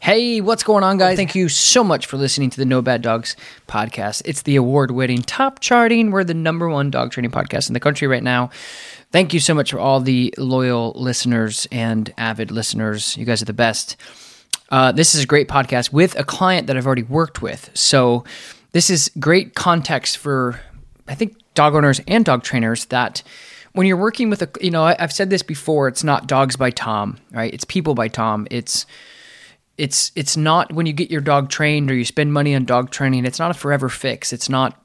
Hey, what's going on, guys? Thank you so much for listening to the No Bad Dogs podcast. It's the award winning, top charting, we're the number one dog training podcast in the country right now. Thank you so much for all the loyal listeners and avid listeners. You guys are the best. Uh, this is a great podcast with a client that I've already worked with. So, this is great context for, I think, dog owners and dog trainers that when you're working with a, you know, I've said this before, it's not dogs by Tom, right? It's people by Tom. It's, it's it's not when you get your dog trained or you spend money on dog training it's not a forever fix. It's not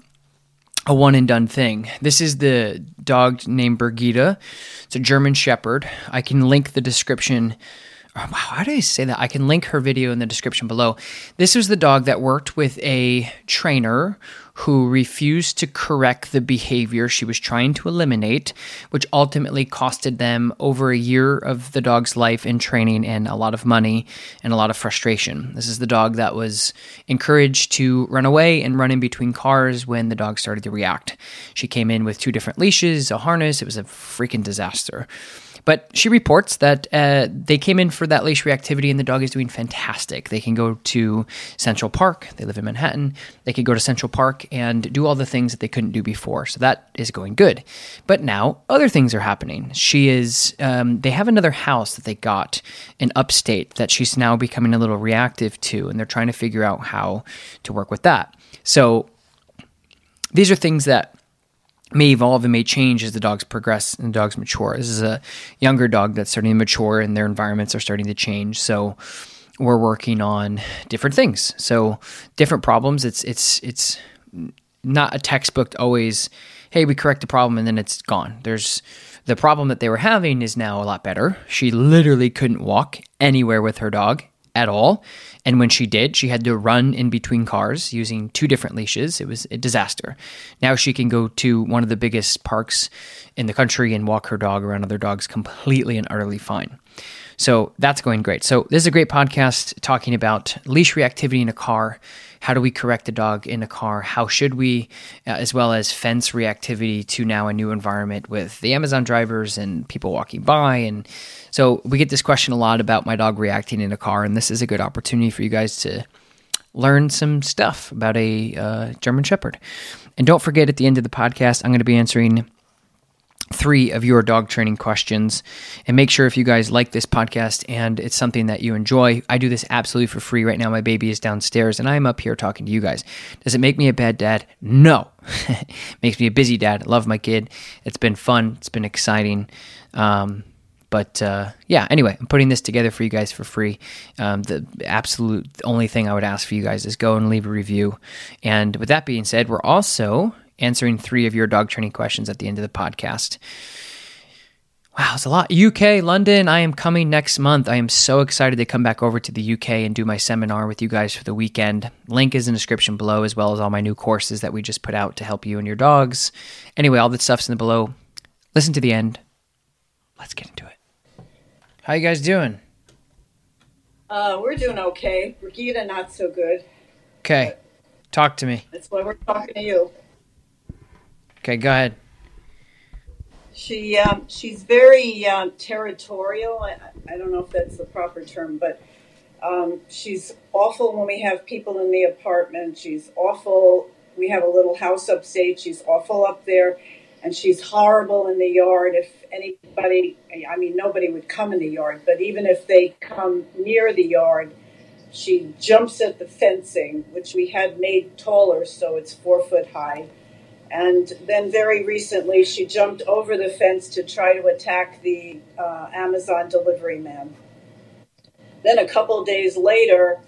a one and done thing. This is the dog named Birgitta. it's a german shepherd. I can link the description. Oh, wow how do i say that? I can link her video in the description below. This was the dog that worked with a trainer who refused to correct the behavior she was trying to eliminate, which ultimately costed them over a year of the dog's life in training and a lot of money and a lot of frustration. This is the dog that was encouraged to run away and run in between cars when the dog started to react. She came in with two different leashes, a harness. It was a freaking disaster. But she reports that uh, they came in for that leash reactivity and the dog is doing fantastic. They can go to Central Park. They live in Manhattan. They could go to Central Park and do all the things that they couldn't do before. So that is going good. But now other things are happening. She is, um, they have another house that they got in upstate that she's now becoming a little reactive to, and they're trying to figure out how to work with that. So these are things that may evolve and may change as the dogs progress and the dogs mature. This is a younger dog that's starting to mature and their environments are starting to change. So we're working on different things. So different problems. It's it's it's not a textbook always, hey, we correct the problem and then it's gone. There's the problem that they were having is now a lot better. She literally couldn't walk anywhere with her dog at all. And when she did, she had to run in between cars using two different leashes. It was a disaster. Now she can go to one of the biggest parks in the country and walk her dog around other dogs completely and utterly fine. So that's going great. So this is a great podcast talking about leash reactivity in a car. How do we correct the dog in a car? How should we, uh, as well as fence reactivity to now a new environment with the Amazon drivers and people walking by. And so we get this question a lot about my dog reacting in a car, and this is a good opportunity for you guys to learn some stuff about a uh, German Shepherd. And don't forget at the end of the podcast, I'm going to be answering three of your dog training questions. And make sure if you guys like this podcast and it's something that you enjoy, I do this absolutely for free right now. My baby is downstairs and I'm up here talking to you guys. Does it make me a bad dad? No. Makes me a busy dad. I love my kid. It's been fun. It's been exciting. Um, but uh, yeah, anyway, I'm putting this together for you guys for free. Um, the absolute only thing I would ask for you guys is go and leave a review. And with that being said, we're also answering three of your dog training questions at the end of the podcast. Wow, it's a lot. UK, London, I am coming next month. I am so excited to come back over to the UK and do my seminar with you guys for the weekend. Link is in the description below, as well as all my new courses that we just put out to help you and your dogs. Anyway, all the stuff's in the below. Listen to the end. Let's get into it. How you guys doing? Uh, we're doing okay. Brigida, not so good. Okay. Talk to me. That's why we're talking to you. Okay, go ahead. She um, she's very um, territorial. I, I don't know if that's the proper term, but um, she's awful when we have people in the apartment. She's awful. We have a little house upstate. She's awful up there, and she's horrible in the yard. If anybody, I mean, nobody would come in the yard, but even if they come near the yard, she jumps at the fencing, which we had made taller, so it's four foot high. And then very recently, she jumped over the fence to try to attack the uh, Amazon delivery man. Then a couple days later,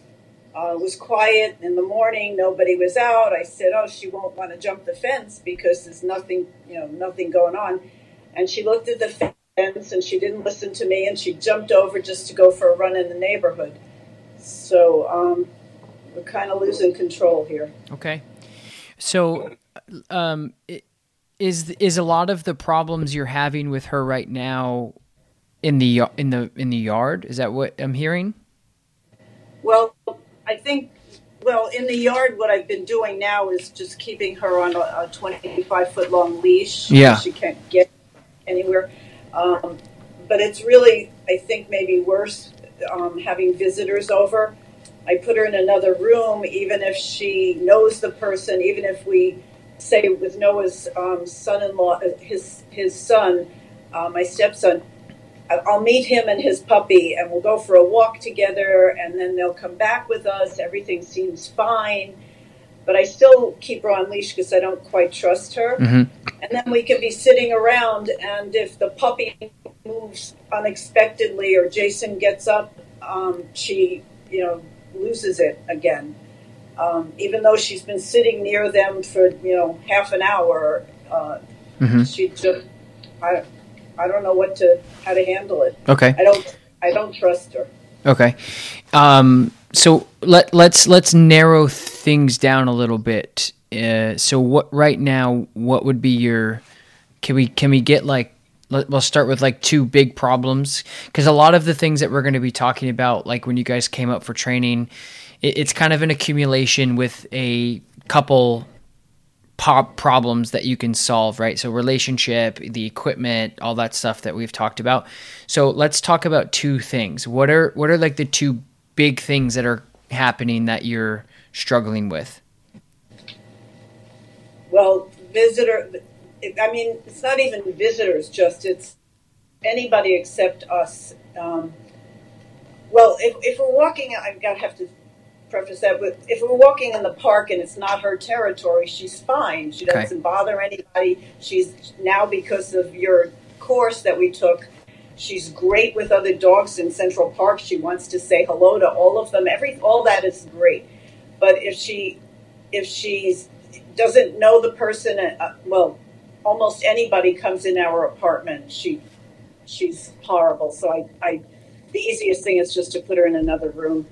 uh, it was quiet in the morning. Nobody was out. I said, "Oh, she won't want to jump the fence because there's nothing, you know, nothing going on." And she looked at the fence and she didn't listen to me, and she jumped over just to go for a run in the neighborhood. So um, we're kind of losing control here. Okay. So, um, is is a lot of the problems you're having with her right now in the in the in the yard? Is that what I'm hearing? Well, I think, well, in the yard, what I've been doing now is just keeping her on a, a 25 foot long leash. Yeah. She can't get anywhere. Um, but it's really, I think, maybe worse um, having visitors over. I put her in another room, even if she knows the person, even if we say with Noah's um, son-in-law, uh, his his son, uh, my stepson, I'll meet him and his puppy, and we'll go for a walk together, and then they'll come back with us. Everything seems fine, but I still keep her on leash because I don't quite trust her. Mhm. And then we can be sitting around, and if the puppy moves unexpectedly or Jason gets up, um, she, you know, loses it again. Um, even though she's been sitting near them for you know half an hour, uh, Mhm. she just I, I don't know what to how to handle it. Okay. I don't I don't trust her. Okay. Um, so let let's let's narrow things down a little bit. Uh, so what right now? What would be your? Can we can we get like? Let, we'll start with like two big problems because a lot of the things that we're going to be talking about, like when you guys came up for training, it, it's kind of an accumulation with a couple pop problems that you can solve, right? So relationship, the equipment, all that stuff that we've talked about. So let's talk about two things. What are what are like the two big things that are happening that you're struggling with? Well, visitor. I mean, it's not even visitors. Just it's anybody except us. Um, well, if, if we're walking, I've got to have to preface that with if we're walking in the park and it's not her territory, she's fine. She doesn't bother anybody. She's now because of your course that we took. She's great with other dogs in Central Park. She wants to say hello to all of them. Every all that is great. But if she if she's doesn't know the person, uh, well, almost anybody comes in our apartment. She she's horrible. So I, I the easiest thing is just to put her in another room.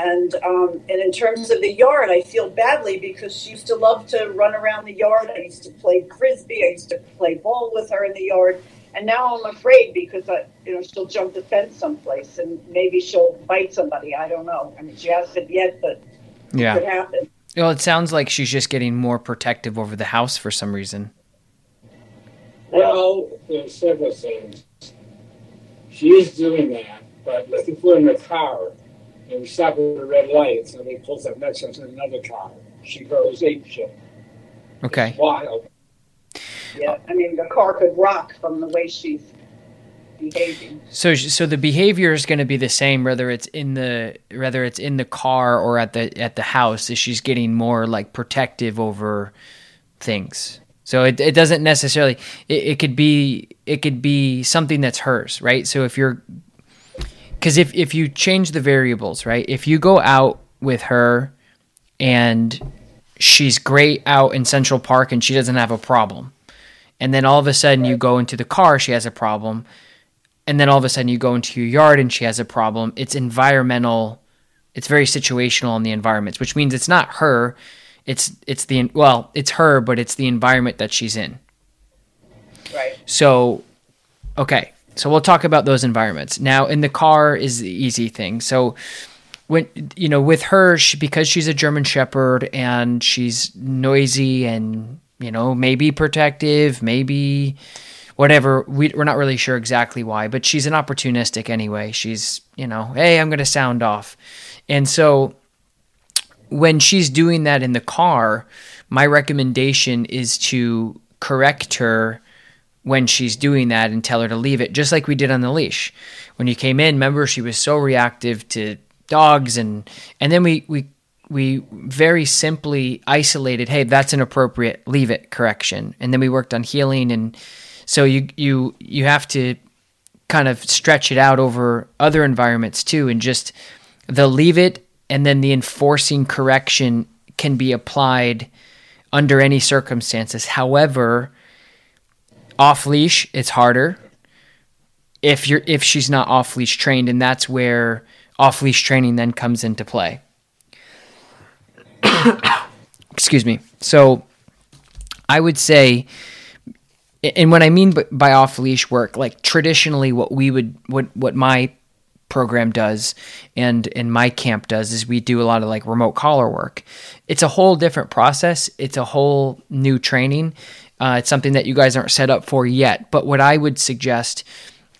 And um, and in terms of the yard, I feel badly because she used to love to run around the yard. I used to play frisbee. I used to play ball with her in the yard. And now I'm afraid because I, you know, she'll jump the fence someplace and maybe she'll bite somebody. I don't know. I mean, she hasn't yet, but it could Yeah. happen. Well, it sounds like she's just getting more protective over the house for some reason. Well, there's several things. She is doing that, but let's if we're in the car and we stop at a red light and somebody pulls up next to us in another car. She goes ape shit. Okay. Wild. Yeah, I mean, the car could rock from the way she's behaving. So so the behavior is going to be the same whether it's in the whether it's in the car or at the at the house. Is she's getting more like protective over things. So it it doesn't necessarily it, it could be it could be something that's hers, right? So if you're because if if you change the variables, right? If you go out with her and she's great out in Central Park and she doesn't have a problem. And then all of a sudden you go into the car, she has a problem and then all of a sudden you go into your yard and she has a problem it's environmental it's very situational in the environments which means it's not her it's it's the well it's her but it's the environment that she's in Right. so okay so we'll talk about those environments. Now in the car is the easy thing. So when you know with her she, because she's a german shepherd and she's noisy and you know maybe protective maybe whatever we, we're not really sure exactly why but she's an opportunistic anyway. She's you know hey i'm going to sound off. And so when she's doing that in the car my recommendation is to correct her when she's doing that and tell her to leave it just like we did on the leash. When you came in remember she was so reactive to dogs and and then we we we very simply isolated hey that's an inappropriate leave it correction. And then we worked on heeling and so you you you have to kind of stretch it out over other environments too and just the leave it and then the enforcing correction can be applied under any circumstances. However off leash it's harder. If you're if she's not off leash trained and that's where off leash training then comes into play. Excuse me. So i would say and what i mean by off leash work like traditionally what we would what what my program does and and my camp does is we do a lot of like remote collar work. It's a whole different process. It's a whole new training uh, it's something that you guys aren't set up for yet. But what i would suggest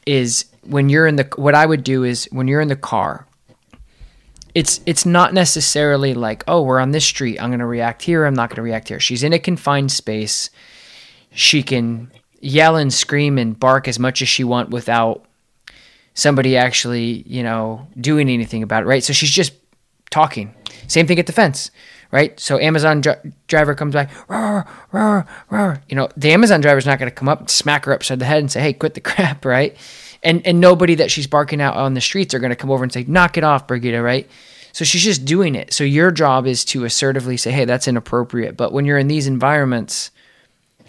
is when you're in the what i would do is when you're in the car it's it's not necessarily like oh we're on this street. I'm going to react here. I'm not going to react here. She's in a confined space. She can yell and scream and bark as much as she want without somebody actually you know doing anything about it right? So she's just talking. Same thing at the fence right? So amazon dri- driver comes by rawr, rawr, rawr. you know the amazon driver's not going to come up and smack her upside the head and say hey quit the crap right? And and nobody that she's barking out on the streets are going to come over and say knock it off Brigitte right? So she's just doing it. So your job is to assertively say hey that's inappropriate. But when you're in these environments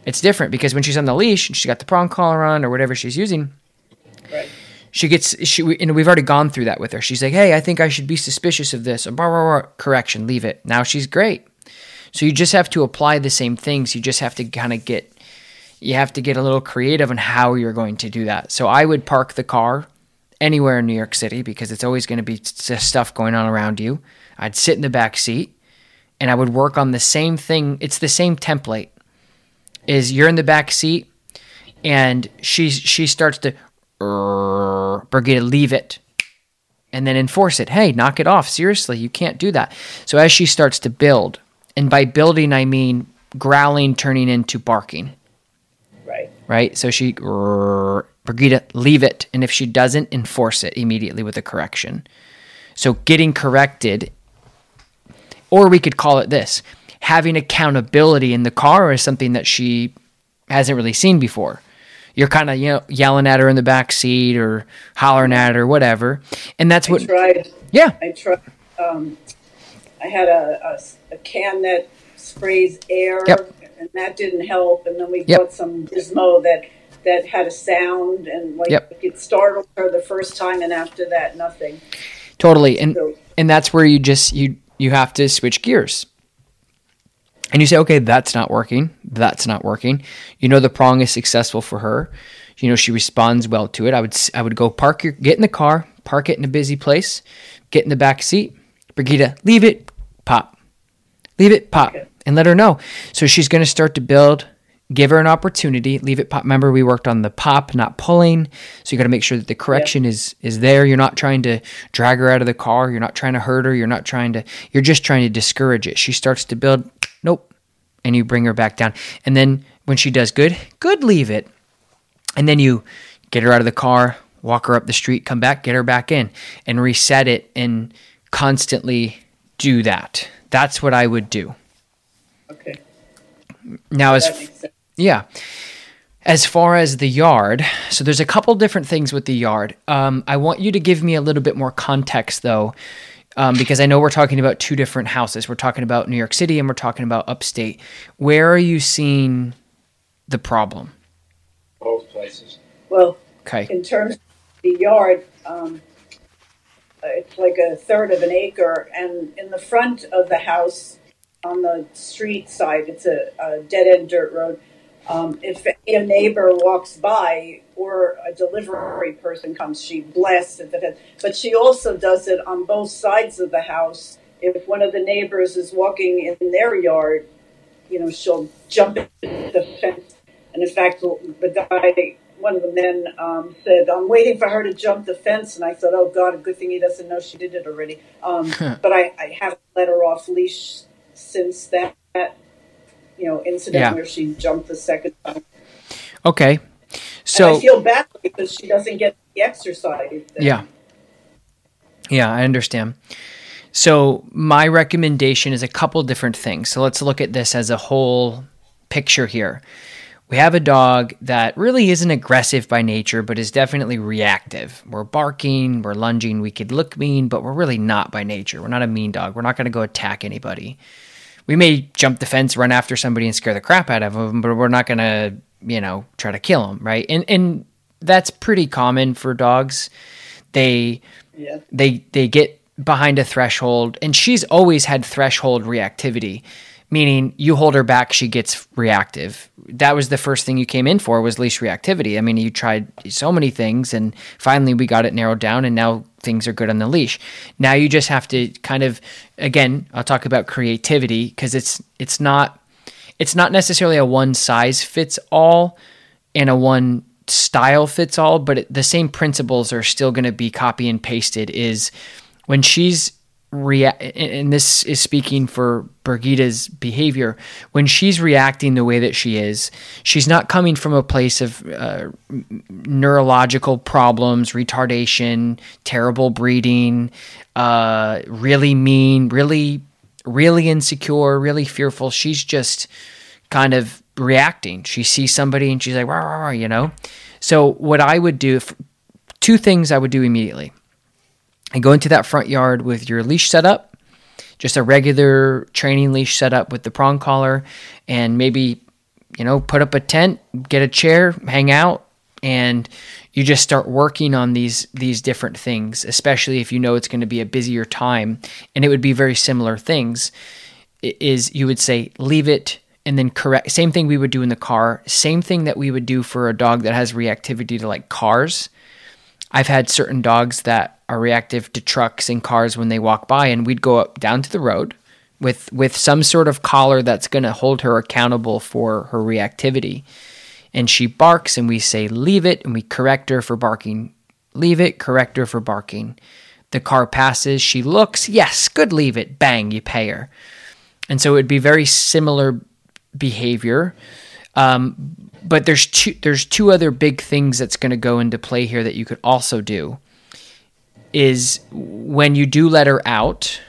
it's different because when she's on the leash and she's got the prong collar on or whatever she's using Right. She gets she and we've already gone through that with her. She's like hey i think i should be suspicious of this correction leave it. Now she's great. So you just have to apply the same things. You just have to kind of get you have to get a little creative on how you're going to do that. So i would park the car anywhere in new york city because it's always going to be stuff going on around you. I'd sit in the back seat and i would work on the same thing. It's the same template is you're in the back seat and she she starts to "Err, Brigitte, leave it. And then enforce it. Hey, knock it off. Seriously, you can't do that. So as she starts to build, and by building I mean growling turning into barking, Right. right? So she "Err, Brigitte, leave it. And if she doesn't, enforce it immediately with a correction. So getting corrected, or we could call it this having accountability in the car is something that she hasn't really seen before. You're kind of you know yelling at her in the back seat or hollering at her, whatever, and that's I what. tried. Yeah, I tried. Um, I had a can that sprays air, Yep. and that didn't help. And then we Yep. bought some Gizmo that that had a sound, and like Yep. it startled her the first time, and after that, nothing. totally, and So- and that's where you just you you have to switch gears. And you say, okay, that's not working. That's not working. You know the prong is successful for her. You know she responds well to it. I would I would go park your get in the car, park it in a busy place, get in the back seat. Brigida, leave it, pop. Leave it, pop, and let her know. So she's going to start to build. Give her an opportunity. Leave it, pop. Remember, we worked on the pop, not pulling. So you got to make sure that the correction is is there. You're not trying to drag her out of the car. You're not trying to hurt her. You're not trying to. You're just trying to discourage it. She starts to build. Nope, and you bring her back down. And then when she does good, good, leave it. And then you get her out of the car, walk her up the street, come back, get her back in, and reset it and constantly do that. That's what I would do. Okay, Now, as that makes sense. Yeah. As far as the yard, so there's a couple different things with the yard. Um, I want you to give me a little bit more context, though, um, because I know we're talking about two different houses. We're talking about New York City and we're talking about upstate. Where are you seeing the problem? both places. Well, Okay. in terms of the yard, um, uh, it's like a third of an acre, and in the front of the house, on the street side, it's a, a dead end dirt road. Um, if a neighbor walks by or a delivery person comes, she blasts it. But- But she also does it on both sides of the house. If one of the neighbors is walking in their yard, you know, she'll jump the fence. And in fact, the guy, one of the men, um, said, "I'm waiting for her to jump the fence." And I thought, "Oh God, a good thing he doesn't know she did it already." Um, but I, I haven't let her off leash since that you know, incident Yeah. where she jumped the second time. Okay. and I feel bad because she doesn't get the exercise. that- Yeah. Yeah, I understand. So, my recommendation is a couple different things. So, let's look at this as a whole picture here. We have a dog that really isn't aggressive by nature, but is definitely reactive. We're barking, we're lunging, we could look mean, but we're really not by nature. We're not a mean dog. We're not going to go attack anybody. We may jump the fence, run after somebody, and scare the crap out of them, but we're not going to, you know, try to kill them, right? And and that's pretty common for dogs. They Yeah. they they get behind a threshold and she's always had threshold reactivity meaning you hold her back she gets reactive that was the first thing you came in for was leash reactivity i mean you tried so many things and finally we got it narrowed down and now things are good on the leash now you just have to kind of again i'll talk about creativity because it's it's not it's not necessarily a one size fits all and a one style fits all, but the same principles are still going to be copy and pasted. Is when she's rea- and this is speaking for Brigida's behavior. When she's reacting the way that she is, she's not coming from a place of uh, neurological problems, retardation, terrible breeding, uh, really mean, really, really insecure, really fearful. She's just kind of reacting. She sees somebody and she's like, rah, rah, rah, you know? So, what I would do, if, two things I would do immediately. I go into that front yard with your leash set up, just a regular training leash set up with the prong collar, and maybe, you know, put up a tent, get a chair, hang out, and you just start working on these these different things, especially if you know it's going to be a busier time, and it would be very similar things. Is you would say leave it and then correct. Same thing we would do in the car. Same thing that we would do for a dog that has reactivity to like cars. I've had certain dogs that are reactive to trucks and cars when they walk by, and we'd go up down to the road with with some sort of collar that's going to hold her accountable for her reactivity. And she barks, and we say leave it, and we correct her for barking. Leave it, correct her for barking. The car passes, she looks, yes, good, leave it. Bang, you pay her. And so it'd be very similar behavior. Um, but there's two there's two other big things that's going to go into play here that you could also do. Is when you do let her out,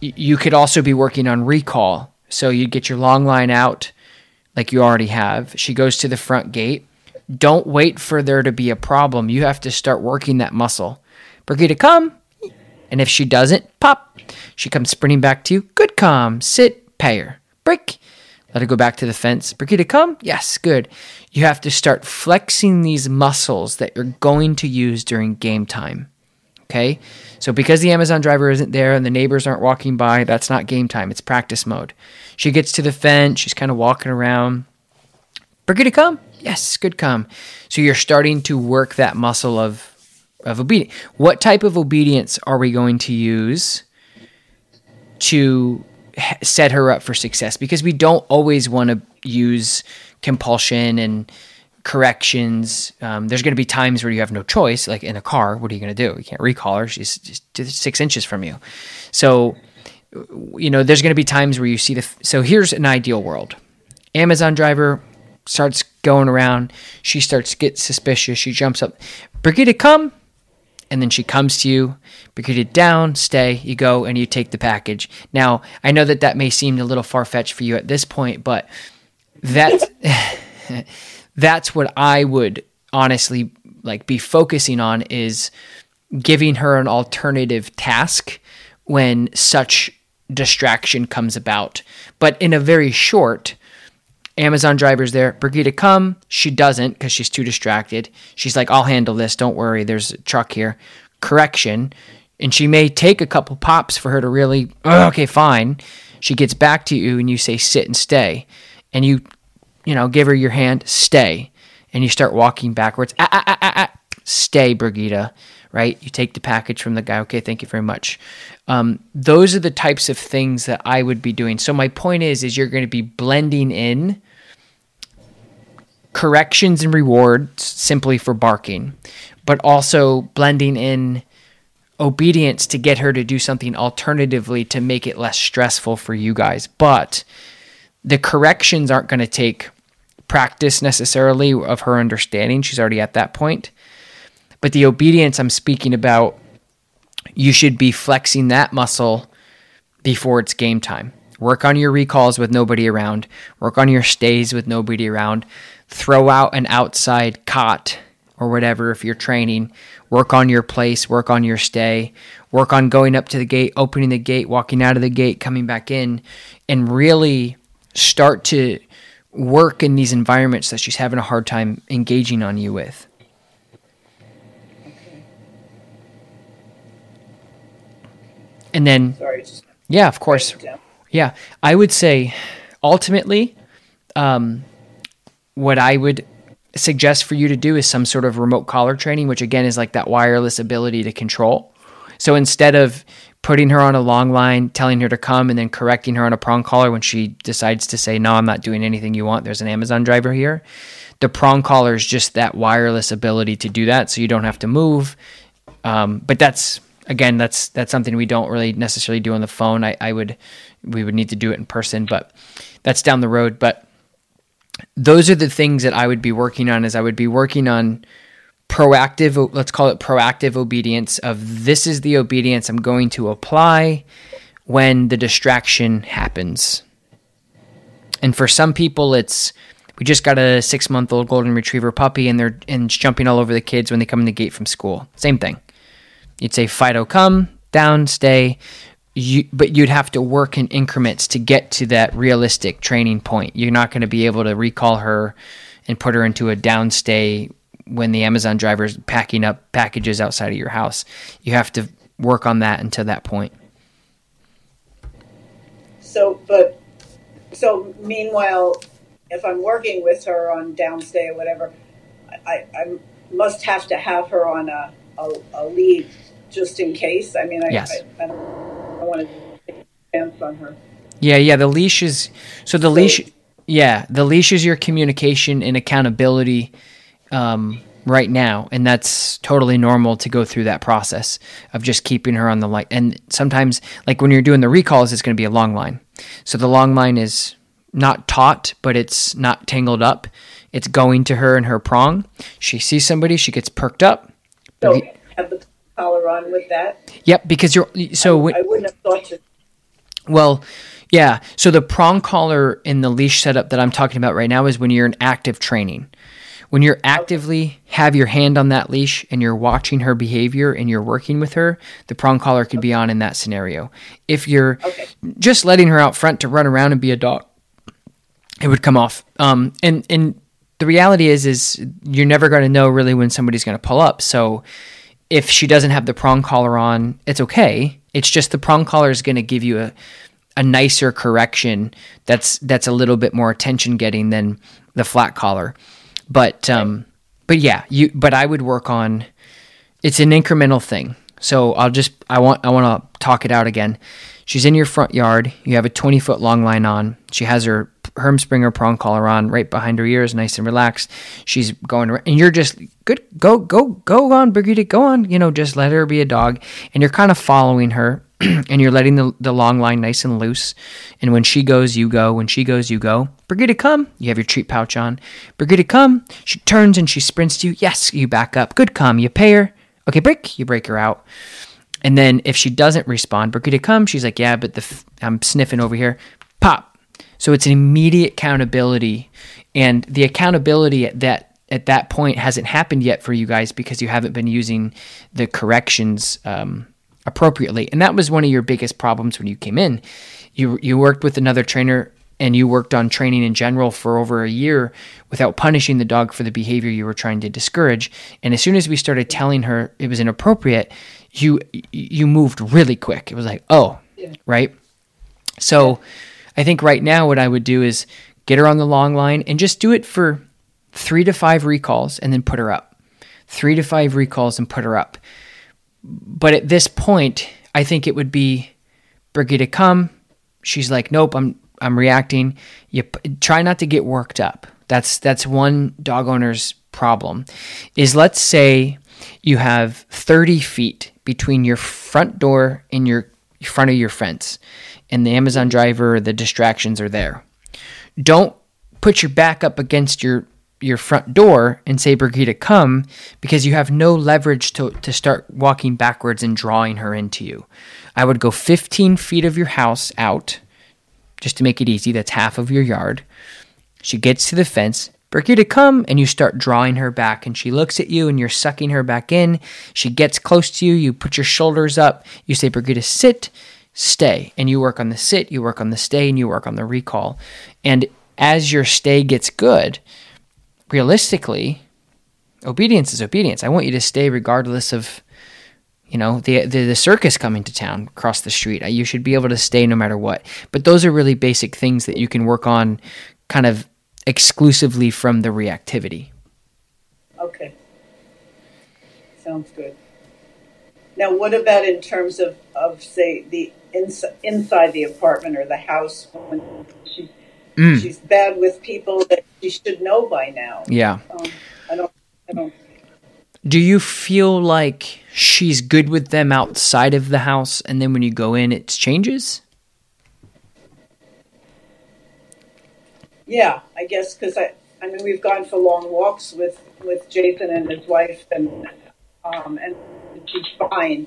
you could also be working on recall. So you get your long line out, like you already have. She goes to the front gate. Don't wait for there to be a problem. You have to start working that muscle. Brigida, come. And if she doesn't, pop. She comes sprinting back to you. Good, calm. Sit, pay her. Break. Let her go back to the fence. Brigida, come. Yes, good. You have to start flexing these muscles that you're going to use during game time. Okay? So because the Amazon driver isn't there and the neighbors aren't walking by, that's not game time. It's practice mode. She gets to the fence. She's kind of walking around. Brigida, come. Yes, good, come. So you're starting to work that muscle of of obedience. What type of obedience are we going to use to set her up for success? Because we don't always want to use compulsion and corrections. Um, there's going to be times where you have no choice, like in a car. What are you going to do? You can't recall her. She's just six inches from you. So, you know, there's going to be times where you see the. So here's an ideal world. Amazon driver starts going around. She starts to get suspicious. She jumps up. Brigida, come and then she comes to you, Brigida down, stay, you go and you take the package. Now, I know that that may seem a little far fetched for you at this point, but that's that's what I would honestly like be focusing on is giving her an alternative task when such distraction comes about, but in a very short Amazon driver's there. Brigida, come. She doesn't because she's too distracted. She's like, I'll handle this. Don't worry. There's a truck here. Correction. And she may take a couple pops for her to really, "Oh, okay, fine. She gets back to you and you say, sit and stay. And you, you know, give her your hand, stay. And you start walking backwards. Ah, ah, ah, ah, ah. Stay, Brigida. Right? You take the package from the guy. Okay, thank you very much. Um, those are the types of things that I would be doing. So my point is, is you're going to be blending in corrections and rewards simply for barking, but also blending in obedience to get her to do something alternatively to make it less stressful for you guys. But the corrections aren't going to take practice necessarily of her understanding. She's already at that point. But the obedience I'm speaking about you should be flexing that muscle before it's game time. Work on your recalls with nobody around. Work on your stays with nobody around. Throw out an outside cot or whatever if you're training. Work on your place, work on your stay. Work on going up to the gate, opening the gate, walking out of the gate, coming back in, and really start to work in these environments that she's having a hard time engaging on you with. And then, Sorry, yeah, of course, yeah, I would say ultimately, um, what I would suggest for you to do is some sort of remote collar training, which again is like that wireless ability to control. So instead of putting her on a long line, telling her to come, and then correcting her on a prong collar when she decides to say, No, I'm not doing anything you want, there's an Amazon driver here. The prong collar is just that wireless ability to do that so you don't have to move. Um, but that's again that's that's something we don't really necessarily do on the phone. I, I would we would need to do it in person, but that's down the road. But those are the things that I would be working on. Is I would be working on proactive. Let's call it proactive obedience. Of this is the obedience I'm going to apply when the distraction happens. And for some people, it's we just got a six month old golden retriever puppy, and they're and jumping all over the kids when they come in the gate from school. Same thing. You'd say Fido, come down, stay. You, but you'd have to work in increments to get to that realistic training point. You're not going to be able to recall her and put her into a downstay when the Amazon driver's packing up packages outside of your house. You have to work on that until that point. So, but so meanwhile, if I'm working with her on downstay or whatever, I, I must have to have her on a, a, a lead just in case. I mean, I, Yes. I, I don't, I want to chance on her. Yeah, yeah. The leash is so the leash. Yeah, the leash is your communication and accountability um, right now, and that's totally normal to go through that process of just keeping her on the line. And sometimes, like when you're doing the recalls, it's going to be a long line. So the long line is not taut, but it's not tangled up. It's going to her and her prong. She sees somebody, she gets perked up. So the collar on with that. Yep, because you're so. when- I wouldn't have thought to. Well, yeah. So the prong collar in the leash setup that I'm talking about right now is when you're in active training. When you're actively have your hand on that leash and you're watching her behavior and you're working with her, the prong collar could be on in that scenario. If you're Okay. just letting her out front to run around and be a dog, it would come off. Um, and and the reality is, is you're never going to know really when somebody's going to pull up. So if she doesn't have the prong collar on, it's okay. It's just the prong collar is going to give you a a nicer correction that's that's a little bit more attention getting than the flat collar. But um but yeah, you but I would work on it's an incremental thing. So I'll just I want I want to talk it out again. She's in your front yard. You have a 20 foot long line on. She has her Herm Sprenger prong collar on right behind her ears, nice and relaxed. She's going, and you're just good. Go, go, go on, Brigitte. Go on. You know, just let her be a dog. And you're kind of following her, and you're letting the, the long line nice and loose. And when she goes, you go. When she goes, you go. Brigitte, come. You have your treat pouch on. Brigitte, come. She turns and she sprints to you. Yes, you back up. Good, come. You pay her. Okay, break. You break her out. And then if she doesn't respond, Brigitte come. She's like, yeah, but the f- I'm sniffing over here. Pop. So it's an immediate accountability, and the accountability at that at that point hasn't happened yet for you guys because you haven't been using the corrections um, appropriately. And that was one of your biggest problems when you came in. You you worked with another trainer and you worked on training in general for over a year without punishing the dog for the behavior you were trying to discourage. And as soon as we started telling her it was inappropriate, you you moved really quick. It was like, oh, right. So I think right now what I would do is get her on the long line and just do it for three to five recalls and then put her up. Three to five recalls and put her up. But at this point, I think it would be Brigitte come. She's like, nope, I'm I'm reacting. You p- try not to get worked up. That's that's one dog owner's problem. Is let's say you have 30 feet between your front door and your front of your fence, and the Amazon driver, the distractions are there. Don't put your back up against your your front door and say, Brigida, come, because you have no leverage to, to start walking backwards and drawing her into you. I would go 15 feet of your house out, just to make it easy. That's half of your yard. She gets to the fence. Brigida, come, and you start drawing her back, and she looks at you, and you're sucking her back in. She gets close to you. You put your shoulders up. You say, Brigida, sit, stay, and you work on the sit, you work on the stay, and you work on the recall. And as your stay gets good, realistically, obedience is obedience. I want you to stay regardless of, you know, the, the the circus coming to town across the street. You should be able to stay no matter what. But those are really basic things that you can work on, kind of exclusively from the reactivity. Okay. Sounds good. Now, what about in terms of, of say, the ins- inside the apartment or the house when she's, Mm. she's bad with people that she should know by now? Yeah. Um, I don't. I don't. Do you feel like she's good with them outside of the house, and then when you go in, it changes? Yeah, I guess because I. I mean, we've gone for long walks with with Jason and his wife, and um, and she's fine.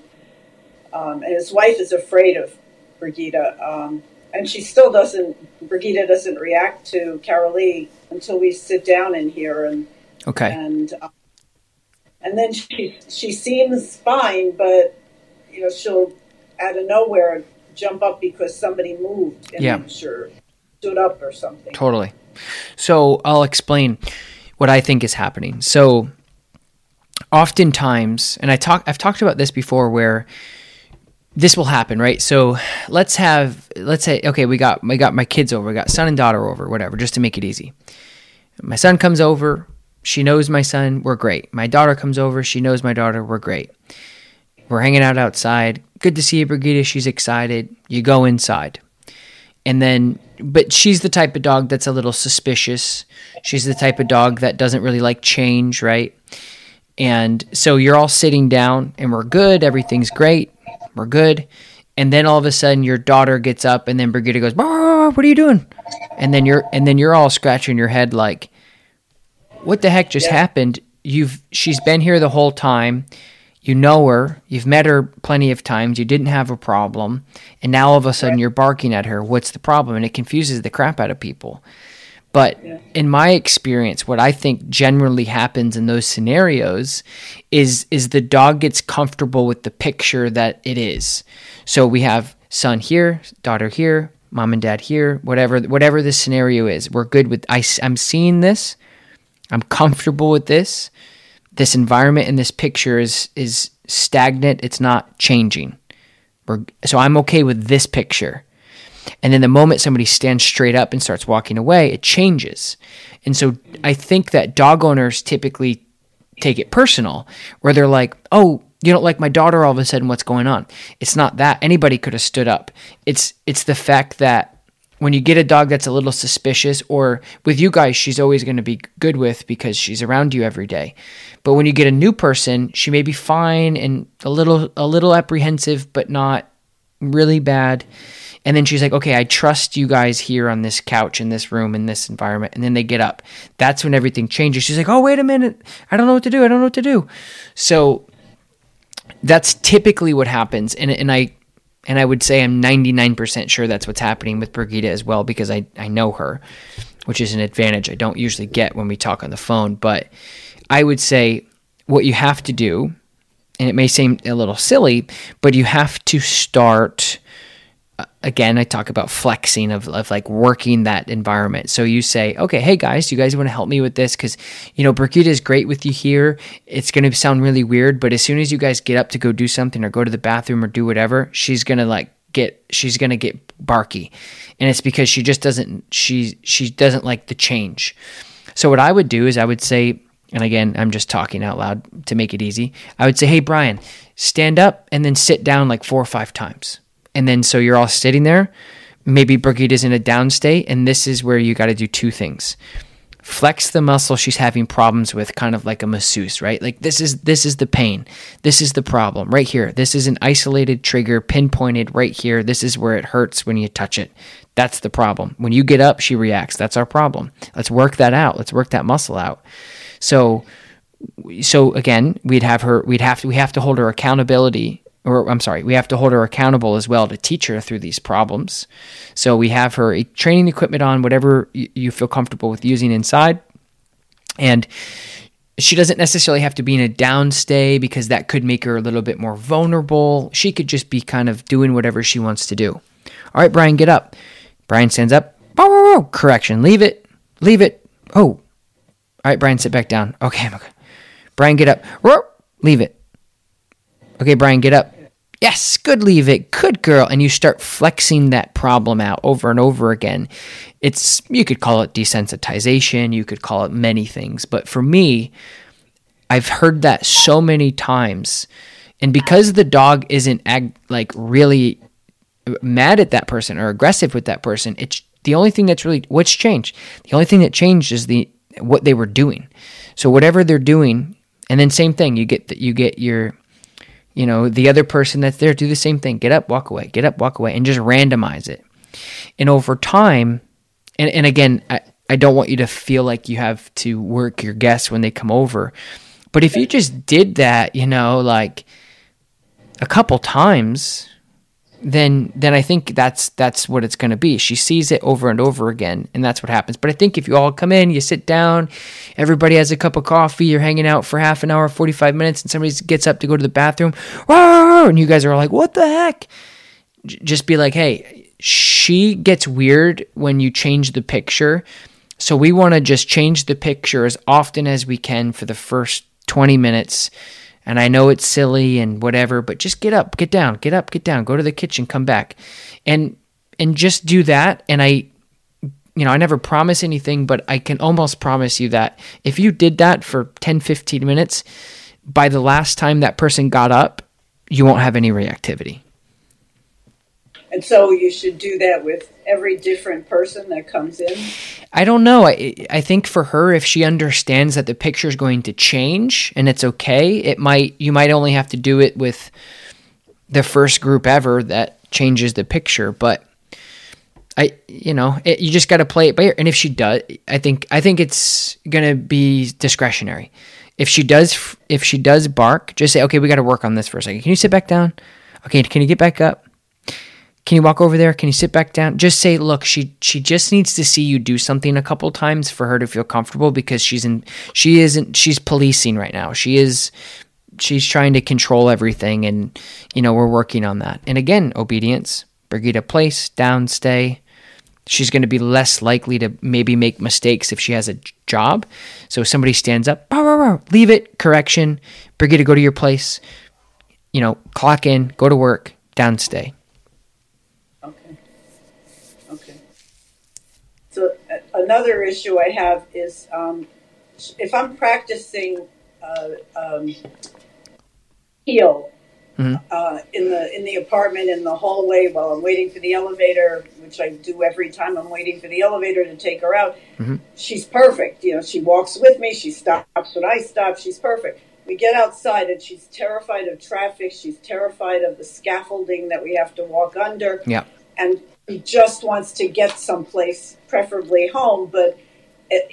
Um, and his wife is afraid of Brigida, um, and she still doesn't. Brigida doesn't react to Carolee until we sit down in here, and Okay. and um, and then she she seems fine, but you know she'll out of nowhere jump up because somebody moved, and Yeah. sure stood up or something. Totally. So I'll explain what I think is happening. So oftentimes, and I talk I've talked about this before where this will happen, right? So let's have let's say okay, we got we got my kids over, we got son and daughter over, whatever, just to make it easy. My son comes over, she knows my son, we're great. My daughter comes over, she knows my daughter, we're great. We're hanging out outside. Good to see you, Brigida. She's excited. You go inside. And then, but she's the type of dog that's a little suspicious. She's the type of dog that doesn't really like change, right? And so you're all sitting down and we're good. Everything's great. We're good. And then all of a sudden your daughter gets up and then Brigida goes, what are you doing? And then you're, and then you're all scratching your head like, what the heck just happened? You've, she's been here the whole time. You know her. You've met her plenty of times. You didn't have a problem. And now all of a sudden you're barking at her. What's the problem? And it confuses the crap out of people. But in my experience, what I think generally happens in those scenarios is is the dog gets comfortable with the picture that it is. So we have son here, daughter here, mom and dad here, whatever whatever the scenario is. We're good with I, I'm seeing this. I'm comfortable with this this environment and this picture is is stagnant. It's not changing. We're, so I'm okay with this picture. And then the moment somebody stands straight up and starts walking away, it changes. And so I think that dog owners typically take it personal, where they're like, "Oh, you don't like my daughter all of a sudden what's going on?" It's not that. Anybody could have stood up. It's it's the fact that when you get a dog that's a little suspicious or with you guys she's always going to be good with because she's around you every day but when you get a new person she may be fine and a little a little apprehensive but not really bad and then she's like okay i trust you guys here on this couch in this room in this environment. And then they get up. That's when everything changes. She's like oh wait a minute. I don't know what to do. I don't know what to do. So that's typically what happens. And, and i and I would say I'm 99% sure that's what's happening with Brigida as well because I, I know her, which is an advantage I don't usually get when we talk on the phone. But I would say what you have to do, and it may seem a little silly, but you have to start. Again, I talk about flexing of, of like working that environment. So you say, okay, hey guys, you guys want to help me with this? Because, you know, Brigida is great with you here. It's going to sound really weird, but as soon as you guys get up to go do something or go to the bathroom or do whatever, she's going to like get, she's going to get barky. And it's because she just doesn't, she, she doesn't like the change. So what I would do is I would say, and again, I'm just talking out loud to make it easy. I would say, hey, Brian, stand up and then sit down like four or five times. And then so you're all sitting there. Maybe Brigida's in a down state, and this is where you got to do two things. flex the muscle she's having problems with kind of like a masseuse right? Like this is this is the pain. This is the problem right here. This is an isolated trigger pinpointed right here. This is where it hurts when you touch it. That's the problem. When you get up she reacts. That's our problem. Let's work that out. Let's work that muscle out. So so again we'd have her we'd have to we have to hold her accountability or I'm sorry, we have to hold her accountable as well to teach her through these problems. So we have her eh, training equipment on, whatever you feel comfortable with using inside. And she doesn't necessarily have to be in a downstay because that could make her a little bit more vulnerable. She could just be kind of doing whatever she wants to do. All right, Brian, get up. Brian stands up. Correction. Leave it. Leave it. Oh. All right, Brian, sit back down. Okay, I'm okay. Brian, get up. Leave it. Okay, Brian, get up. Yes, good, leave it. Good girl. And you start flexing that problem out over and over again. It's, you could call it desensitization, you could call it many things. But for me, I've heard that so many times. And because the dog isn't ag- like really mad at that person or aggressive with that person, it's the only thing that's really what's changed. The only thing that changed is the what they were doing. So whatever they're doing, and then same thing, you get that you get your you know, the other person that's there do the same thing. Get up, walk away, get up, walk away, and just randomize it. And over time, and, and again, I, I don't want you to feel like you have to work your guests when they come over. But if you just did that, you know, like a couple times, then then I think that's that's what it's going to be. She sees it over and over again, and that's what happens. But I think if you all come in, you sit down, everybody has a cup of coffee, you're hanging out for half an hour, forty five minutes, and somebody gets up to go to the bathroom, and you guys are like, "What the heck?" Just be like, "Hey, she gets weird when you change the picture." So we want to just change the picture as often as we can for the first 20 minutes and I know it's silly and whatever, but just get up, get down, get up, get down, go to the kitchen, come back. And and just do that and I you know, I never promise anything, but I can almost promise you that if you did that for 10 15 minutes, by the last time that person got up, you won't have any reactivity. And so you should do that with every different person that comes in. I don't know. I I think for her, if she understands that the picture is going to change and it's okay, it might you might only have to do it with the first group ever that changes the picture. But I you know it, you just got to play it by ear. And if she does, I think I think it's gonna be discretionary. If she does if she does bark, just say okay, we got to work on this for a second. Can you sit back down? Okay, can you get back up? Can you walk over there? Can you sit back down? Just say, look, she she just needs to see you do something a couple times for her to feel comfortable because she's in she isn't she's policing right now. She is she's trying to control everything and you know, we're working on that. And again, obedience, Brigida place, down, stay. She's going to be less likely to maybe make mistakes if she has a job. So if somebody stands up, leave it, correction, Brigida, go to your place. You know, clock in, go to work, down, stay. So uh, another issue I have is um, if I'm practicing uh, um, heel mm-hmm. uh, in the in the apartment in the hallway while I'm waiting for the elevator, which I do every time I'm waiting for the elevator to take her out. Mm-hmm. She's perfect. You know, she walks with me. She stops when I stop. She's perfect. We get outside and she's terrified of traffic. She's terrified of the scaffolding that we have to walk under. Yeah. And she just wants to get someplace, preferably home. But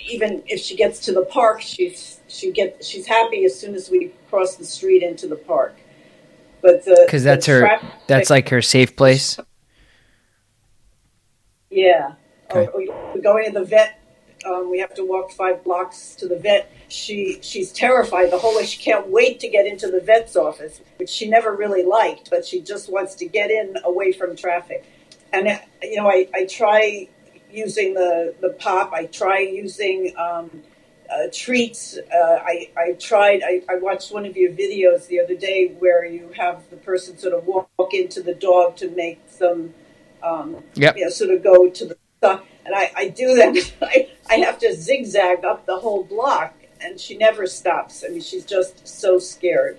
even if she gets to the park, she's she get she's happy as soon as we cross the street into the park. But because that's her, traffic, that's like her safe place. Yeah. Okay. Or, we going to the vet. Um, we have to walk five blocks to the vet. She she's terrified the whole way. She can't wait to get into the vet's office, which she never really liked, but she just wants to get in away from traffic and you know, I, I try using the, the pop. I try using um, uh, treats. Uh, I, I tried, I, I watched one of your videos the other day where you have the person sort of walk, into the dog to make them, um, yep. you know, sort of go to the stuff. And I, I do that. I, I have to zigzag up the whole block and she never stops. I mean, she's just so scared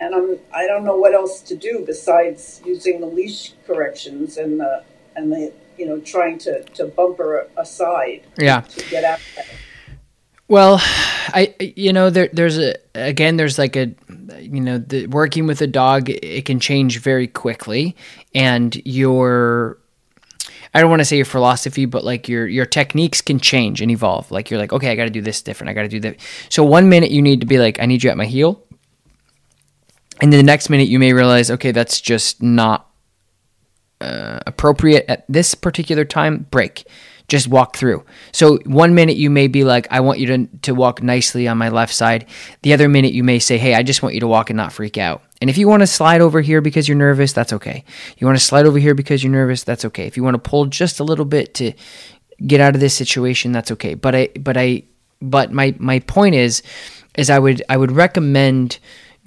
and I'm I don't know what else to do besides using the leash corrections and the and the you know trying to to bump her aside. Yeah. To get out. Well, I you know there there's a again there's like a you know the working with a dog it can change very quickly and your I don't want to say your philosophy but like your your techniques can change and evolve. Like you're like okay, I got to do this different. I got to do that. So one minute you need to be like I need you at my heel. And then the next minute you may realize okay, that's just not uh, appropriate at this particular time. Break just walk through. So one minute you may be like, I want you to, to walk nicely on my left side. The other minute you may say, Hey, I just want you to walk and not freak out. And if you want to slide over here because you're nervous, that's okay. You want to slide over here because you're nervous, that's okay. If you want to pull just a little bit to get out of this situation, that's okay. But I, but I, but my my point is, is I would I would recommend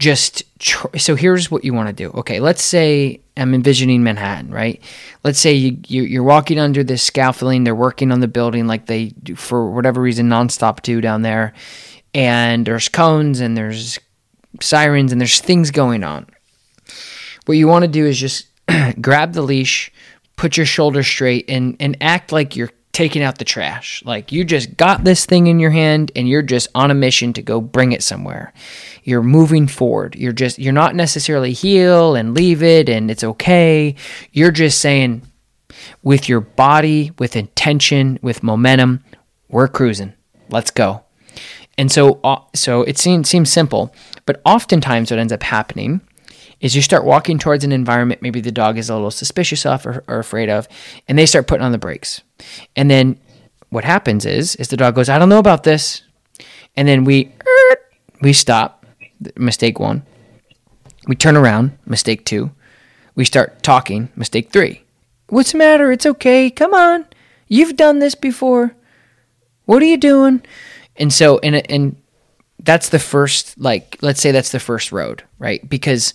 just tr- so here's what you want to do. Okay, let's say I'm envisioning Manhattan, right? Let's say you, you are walking under this scaffolding. They're working on the building like they do for whatever reason nonstop do down there, and there's cones and there's sirens and there's things going on. What you want to do is just grab the leash, put your shoulders straight, and and act like you're taking out the trash. Like you just got this thing in your hand and you're just on a mission to go bring it somewhere. You're moving forward. You're just you're not necessarily heel and leave it and it's okay. You're just saying with your body, with intention, with momentum, we're cruising. Let's go. And so uh, so it seems seems simple, but oftentimes what ends up happening is you start walking towards an environment maybe the dog is a little suspicious of or, or afraid of, and they start putting on the brakes. And then what happens is is the dog goes, I don't know about this. And then we we stop, mistake one. We turn around, mistake two. We start talking, mistake three. What's the matter? It's okay. Come on. You've done this before. What are you doing? And so, and, and that's the first, like, let's say that's the first road, right? Because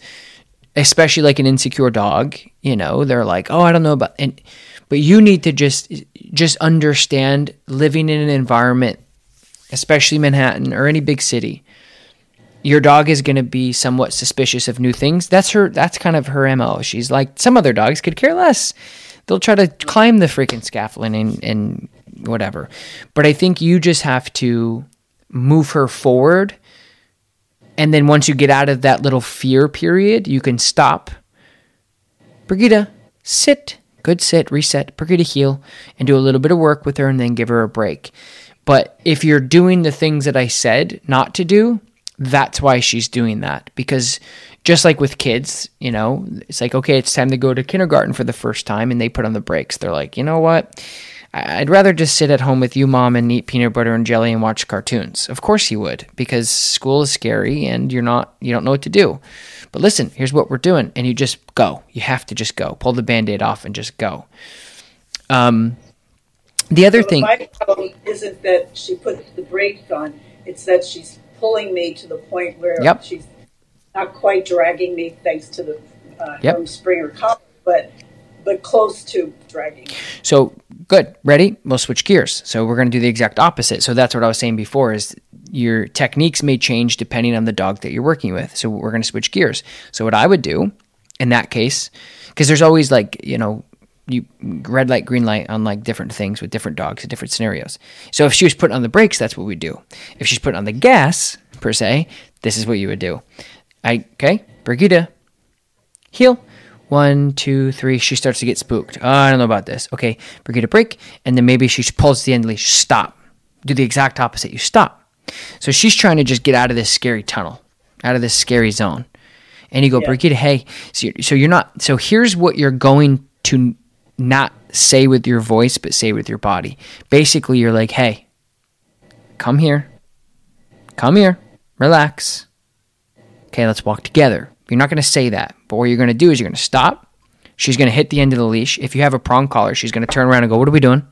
especially like an insecure dog, you know, they're like, "Oh, I don't know about," and but you need to just just understand living in an environment, especially Manhattan or any big city. Your dog is going to be somewhat suspicious of new things. That's her. That's kind of her mo. She's like some other dogs could care less. They'll try to climb the freaking scaffolding and, and whatever. But I think you just have to move her forward and then once you get out of that little fear period, you can stop. Brigida, sit. Good sit, reset. Brigida, heel, and do a little bit of work with her and then give her a break. But if you're doing the things that I said not to do, that's why she's doing that. Because just like with kids, you know, it's like, okay, it's time to go to kindergarten for the first time, and they put on the brakes. They're like, you know what? I'd rather just sit at home with you, mom, and eat peanut butter and jelly and watch cartoons. Of course you would, because school is scary and you're not, you don't know what to do. But listen, here's what we're doing, and you just go. You have to just go. Pull the band-aid off and just go. Um, the other So thing, My problem isn't that she put the brake on, it's that she's pulling me to the point where Yep. she's not quite dragging me thanks to the uh, Yep. Sprenger collar, but but close to dragging. So good, ready? We'll switch gears. So we're going to do the exact opposite. So that's what I was saying before: is your techniques may change depending on the dog that you're working with. So we're going to switch gears. So what I would do in that case, because there's always like you know. You red light, green light on like different things with different dogs and different scenarios. So if she was putting on the brakes, that's what we do. If she's putting on the gas per se, this is what you would do. I okay, Brigida, heel. One, two, three. She starts to get spooked. Oh, I don't know about this. Okay, Brigida break, and then maybe she pulls the end leash. Stop. Do the exact opposite. You stop. So she's trying to just get out of this scary tunnel, out of this scary zone. And you go, Brigida, hey. So you're, so you're not. So here's what you're going to not say with your voice, but say with your body. Basically, you're like, hey, come here, come here, relax. Okay, let's walk together. You're not going to say that, but what you're going to do is you're going to stop. She's going to hit the end of the leash. If you have a prong collar, she's going to turn around and go, What are we doing?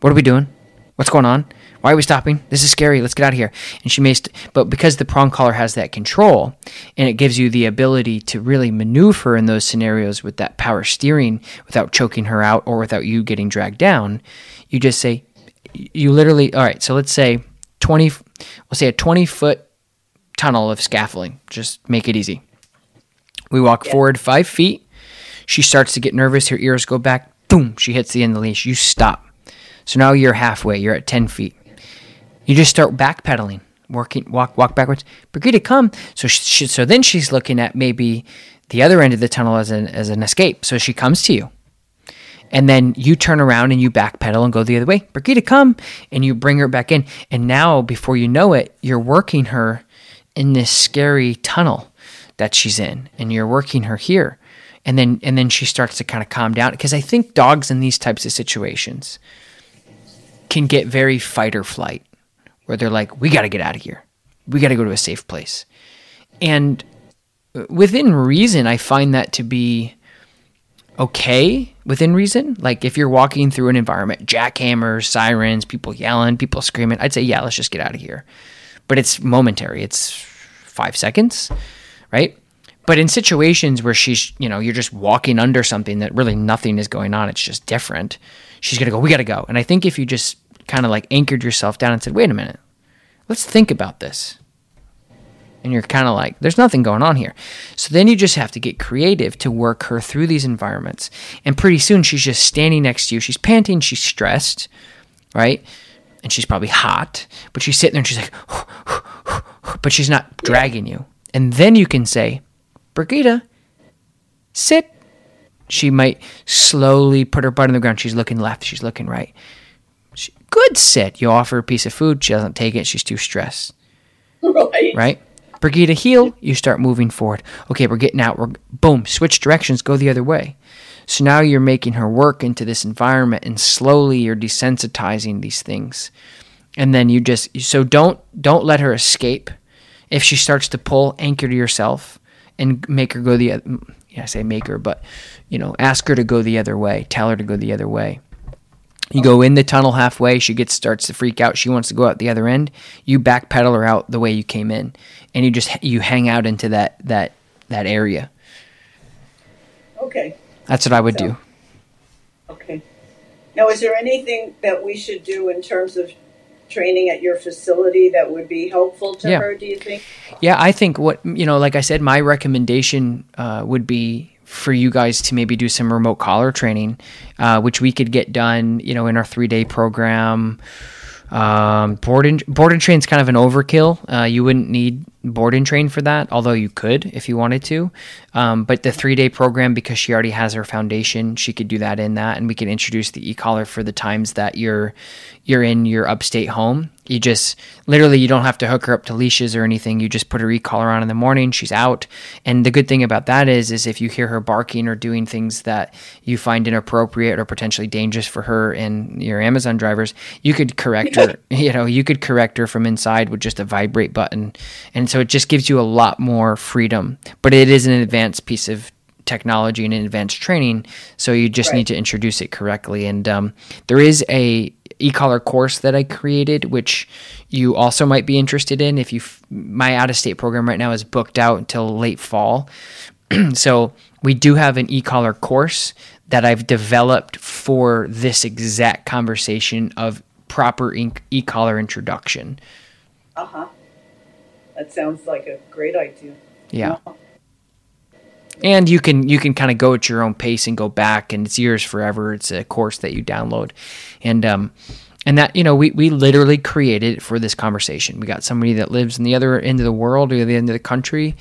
What are we doing? What's going on? Why are we stopping? This is scary. Let's get out of here. And she may, st- but because the prong collar has that control and it gives you the ability to really maneuver in those scenarios with that power steering without choking her out or without you getting dragged down, you just say, you literally, all right, so let's say 20, we'll say a 20 foot tunnel of scaffolding. Just make it easy. We walk forward five feet. She starts to get nervous. Her ears go back. Boom. She hits the end of the leash. You stop. So now you're halfway. You're at 10 feet. you just start backpedaling, working, walk, walk backwards. Brigida, come. So she, so then she's looking at maybe the other end of the tunnel as an as an escape. So she comes to you, and then you turn around and you backpedal and go the other way. Brigida, come, and you bring her back in. And now, before you know it, you're working her in this scary tunnel that she's in, and you're working her here. And then and then she starts to kind of calm down because I think dogs in these types of situations can get very fight or flight, where they're like, "We got to get out of here. We got to go to a safe place." And uh, within reason, I find that to be okay within reason. Like if you're walking through an environment, jackhammers, sirens, people yelling, people screaming, I'd say, yeah, let's just get out of here. But it's momentary. It's five seconds, right? But in situations where she's, you know, you're just walking under something that really nothing is going on, it's just different. She's gonna go, we gotta go. And I think if you just kind of like anchored yourself down and said, wait a minute, let's think about this and you're kind of like, there's nothing going on here. So then you just have to get creative to work her through these environments. And pretty soon she's just standing next to you. She's panting, she's stressed, right? And she's probably hot, but she's sitting there and she's like, but she's not dragging you. And then you can say, Brigida, sit. She might slowly put her butt on the ground. She's looking left, she's looking right. She, Good sit. You offer a piece of food, she doesn't take it, she's too stressed. Right. Right? Brigida heel, you start moving forward. Okay, we're getting out. We're boom, switch directions, go the other way. So now you're making her work into this environment and slowly you're desensitizing these things. And then you just so don't don't let her escape. If she starts to pull, anchor to yourself and make her go the other yeah, I say make her, but you know, ask her to go the other way. Tell her to go the other way. You go in the tunnel halfway, she gets starts to freak out. She wants to go out the other end. You backpedal her out the way you came in, and you just you hang out into that that that area. Okay. That's what I would do. Okay. Now, is there anything that we should do in terms of training at your facility that would be helpful to Yeah. her? Do you think? Yeah, I think what you know, like I said, my recommendation uh, would be for you guys to maybe do some remote collar training, uh, which we could get done, you know, in our three day program. Um, board and board and train is kind of an overkill. Uh, you wouldn't need board and train for that, although you could if you wanted to. Um, but the three day program, because she already has her foundation, she could do that in that, and we could introduce the e collar for the times that you're you're in your upstate home. You just literally you don't have to hook her up to leashes or anything. You just put a recall on in the morning. She's out. And the good thing about that is, is if you hear her barking or doing things that you find inappropriate or potentially dangerous for her and your Amazon drivers, you could correct her. You know, you could correct her from inside with just a vibrate button. And so it just gives you a lot more freedom. But it is an advanced piece of technology and advanced training, so you just need to introduce it correctly. And um, there is a e-collar course that I created, which you also might be interested in. If you, f- my out-of-state program right now is booked out until late fall, so we do have an e-collar course that I've developed for this exact conversation of proper e-collar introduction. Uh huh. That sounds like a great idea. Yeah. And you can you can kind of go at your own pace and go back, and it's yours forever. It's a course that you download, and um, and that you know we we literally created it for this conversation. We got somebody that lives in the other end of the world or the end of the country,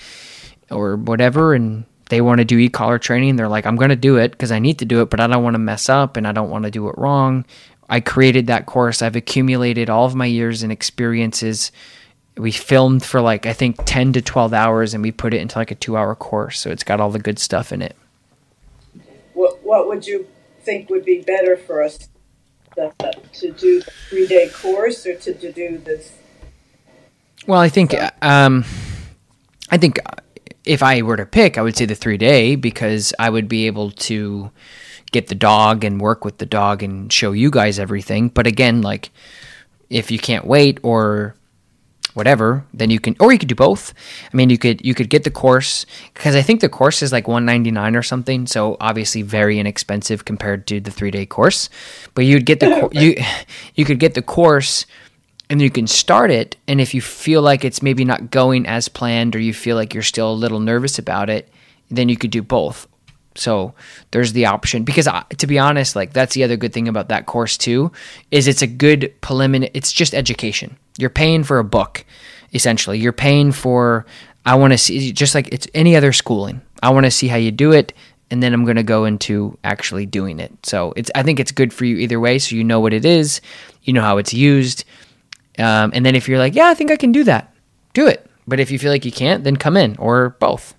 or whatever, and they want to do e-collar training. They're like, I'm going to do it because I need to do it, but I don't want to mess up and I don't want to do it wrong. I created that course. I've accumulated all of my years and experiences we filmed for like I think 10 to 12 hours and we put it into like a 2-hour course so it's got all the good stuff in it. What What would you think would be better for us to, to do the three day course or to, to do this? Well, I think um I think if I were to pick, I would say the 3-day because I would be able to get the dog and work with the dog and show you guys everything. But again, like if you can't wait or whatever, then you can, or you could do both. I mean, you could you could get the course because I think the course is like one ninety nine or something. So obviously very inexpensive compared to the three day course. But you'd get the you you could get the course and you can start it. And if you feel like it's maybe not going as planned or you feel like you're still a little nervous about it, then you could do both. So there's the option because I, to be honest, like that's the other good thing about that course too, is it's a good preliminary. It's just education. You're paying for a book, essentially. You're paying for. I want to see just like it's any other schooling. I want to see how you do it, and then I'm going to go into actually doing it. So it's. I think it's good for you either way. So you know what it is, you know how it's used, um, and then if you're like, yeah, I think I can do that, do it. But if you feel like you can't, then come in or both.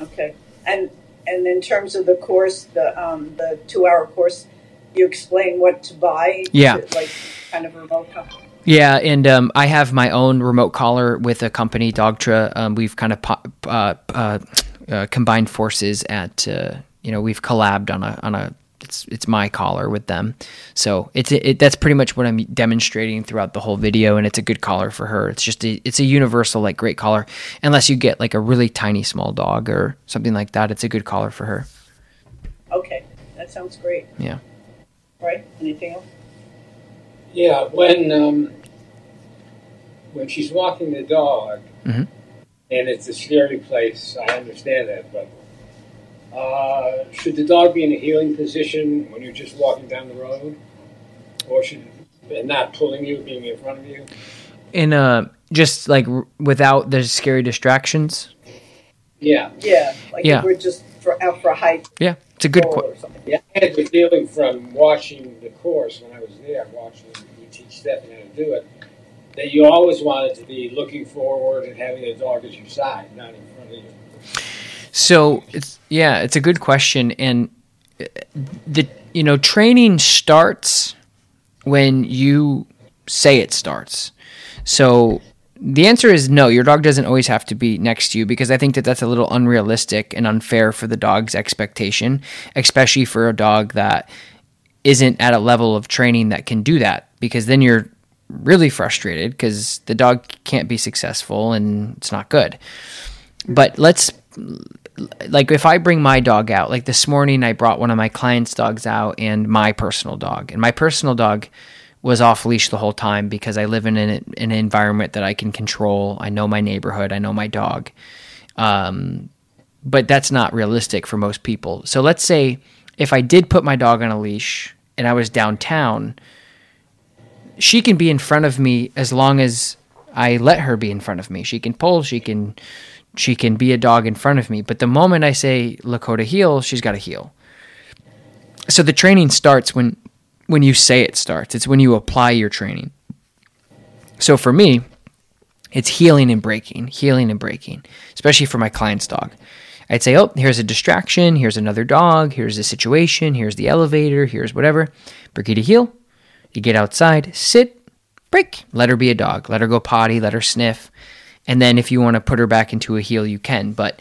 Okay. And and in terms of the course, the um, the two hour course, you explain what to buy. Yeah. like kind of remote. co- Yeah, and um, I have my own remote collar with a company, Dogtra. Um, we've kind of po- uh, uh, uh, combined forces at uh, you know we've collabed on a on a it's it's my collar with them. So it's it, that's pretty much what I'm demonstrating throughout the whole video, and it's a good collar for her. It's just a, it's a universal like great collar, unless you get like a really tiny small dog or something like that. It's a good collar for her. Okay, that sounds great. Yeah. Right? Anything else? Yeah, when um, when she's walking the dog, Mhm. and it's a scary place, I understand that, but uh, should the dog be in a heeling position when you're just walking down the road, or should and not pulling you, being in front of you? In uh, just like r- without the scary distractions. Yeah, Yeah. Like Yeah. if we're just for, out for a hike Yeah, it's a good. or Qu- something. yeah. I had the feeling from watching the course when I was there, watching you teach Stephanie how to do it, that you always wanted to be looking forward and having the dog at your side, not in front of you. So it's yeah, it's a good question, and uh, the you know training starts when you say it starts. So the answer is no. Your dog doesn't always have to be next to you because I think that that's a little unrealistic and unfair for the dog's expectation, especially for a dog that isn't at a level of training that can do that because then you're really frustrated because the dog can't be successful and it's not good. But let's like if I bring my dog out, like this morning I brought one of my clients' dogs out and my personal dog. And my personal dog was off leash the whole time because I live in an, an environment that I can control. I know my neighborhood, I know my dog. Um, but that's not realistic for most people. So let's say if I did put my dog on a leash and I was downtown, she can be in front of me as long as I let her be in front of me. She can pull, she can she can be a dog in front of me. But the moment I say Lakota heel, she's got to heel. So the training starts when when you say it starts. It's when you apply your training. So for me, it's heeling and breaking, heeling and breaking, especially for my client's dog. I'd say, oh, here's a distraction, here's another dog, here's a situation, here's the elevator, here's whatever. Brigida heel. You get outside, sit, break, let her be a dog, let her go potty, let her sniff. And then if you want to put her back into a heel, you can. But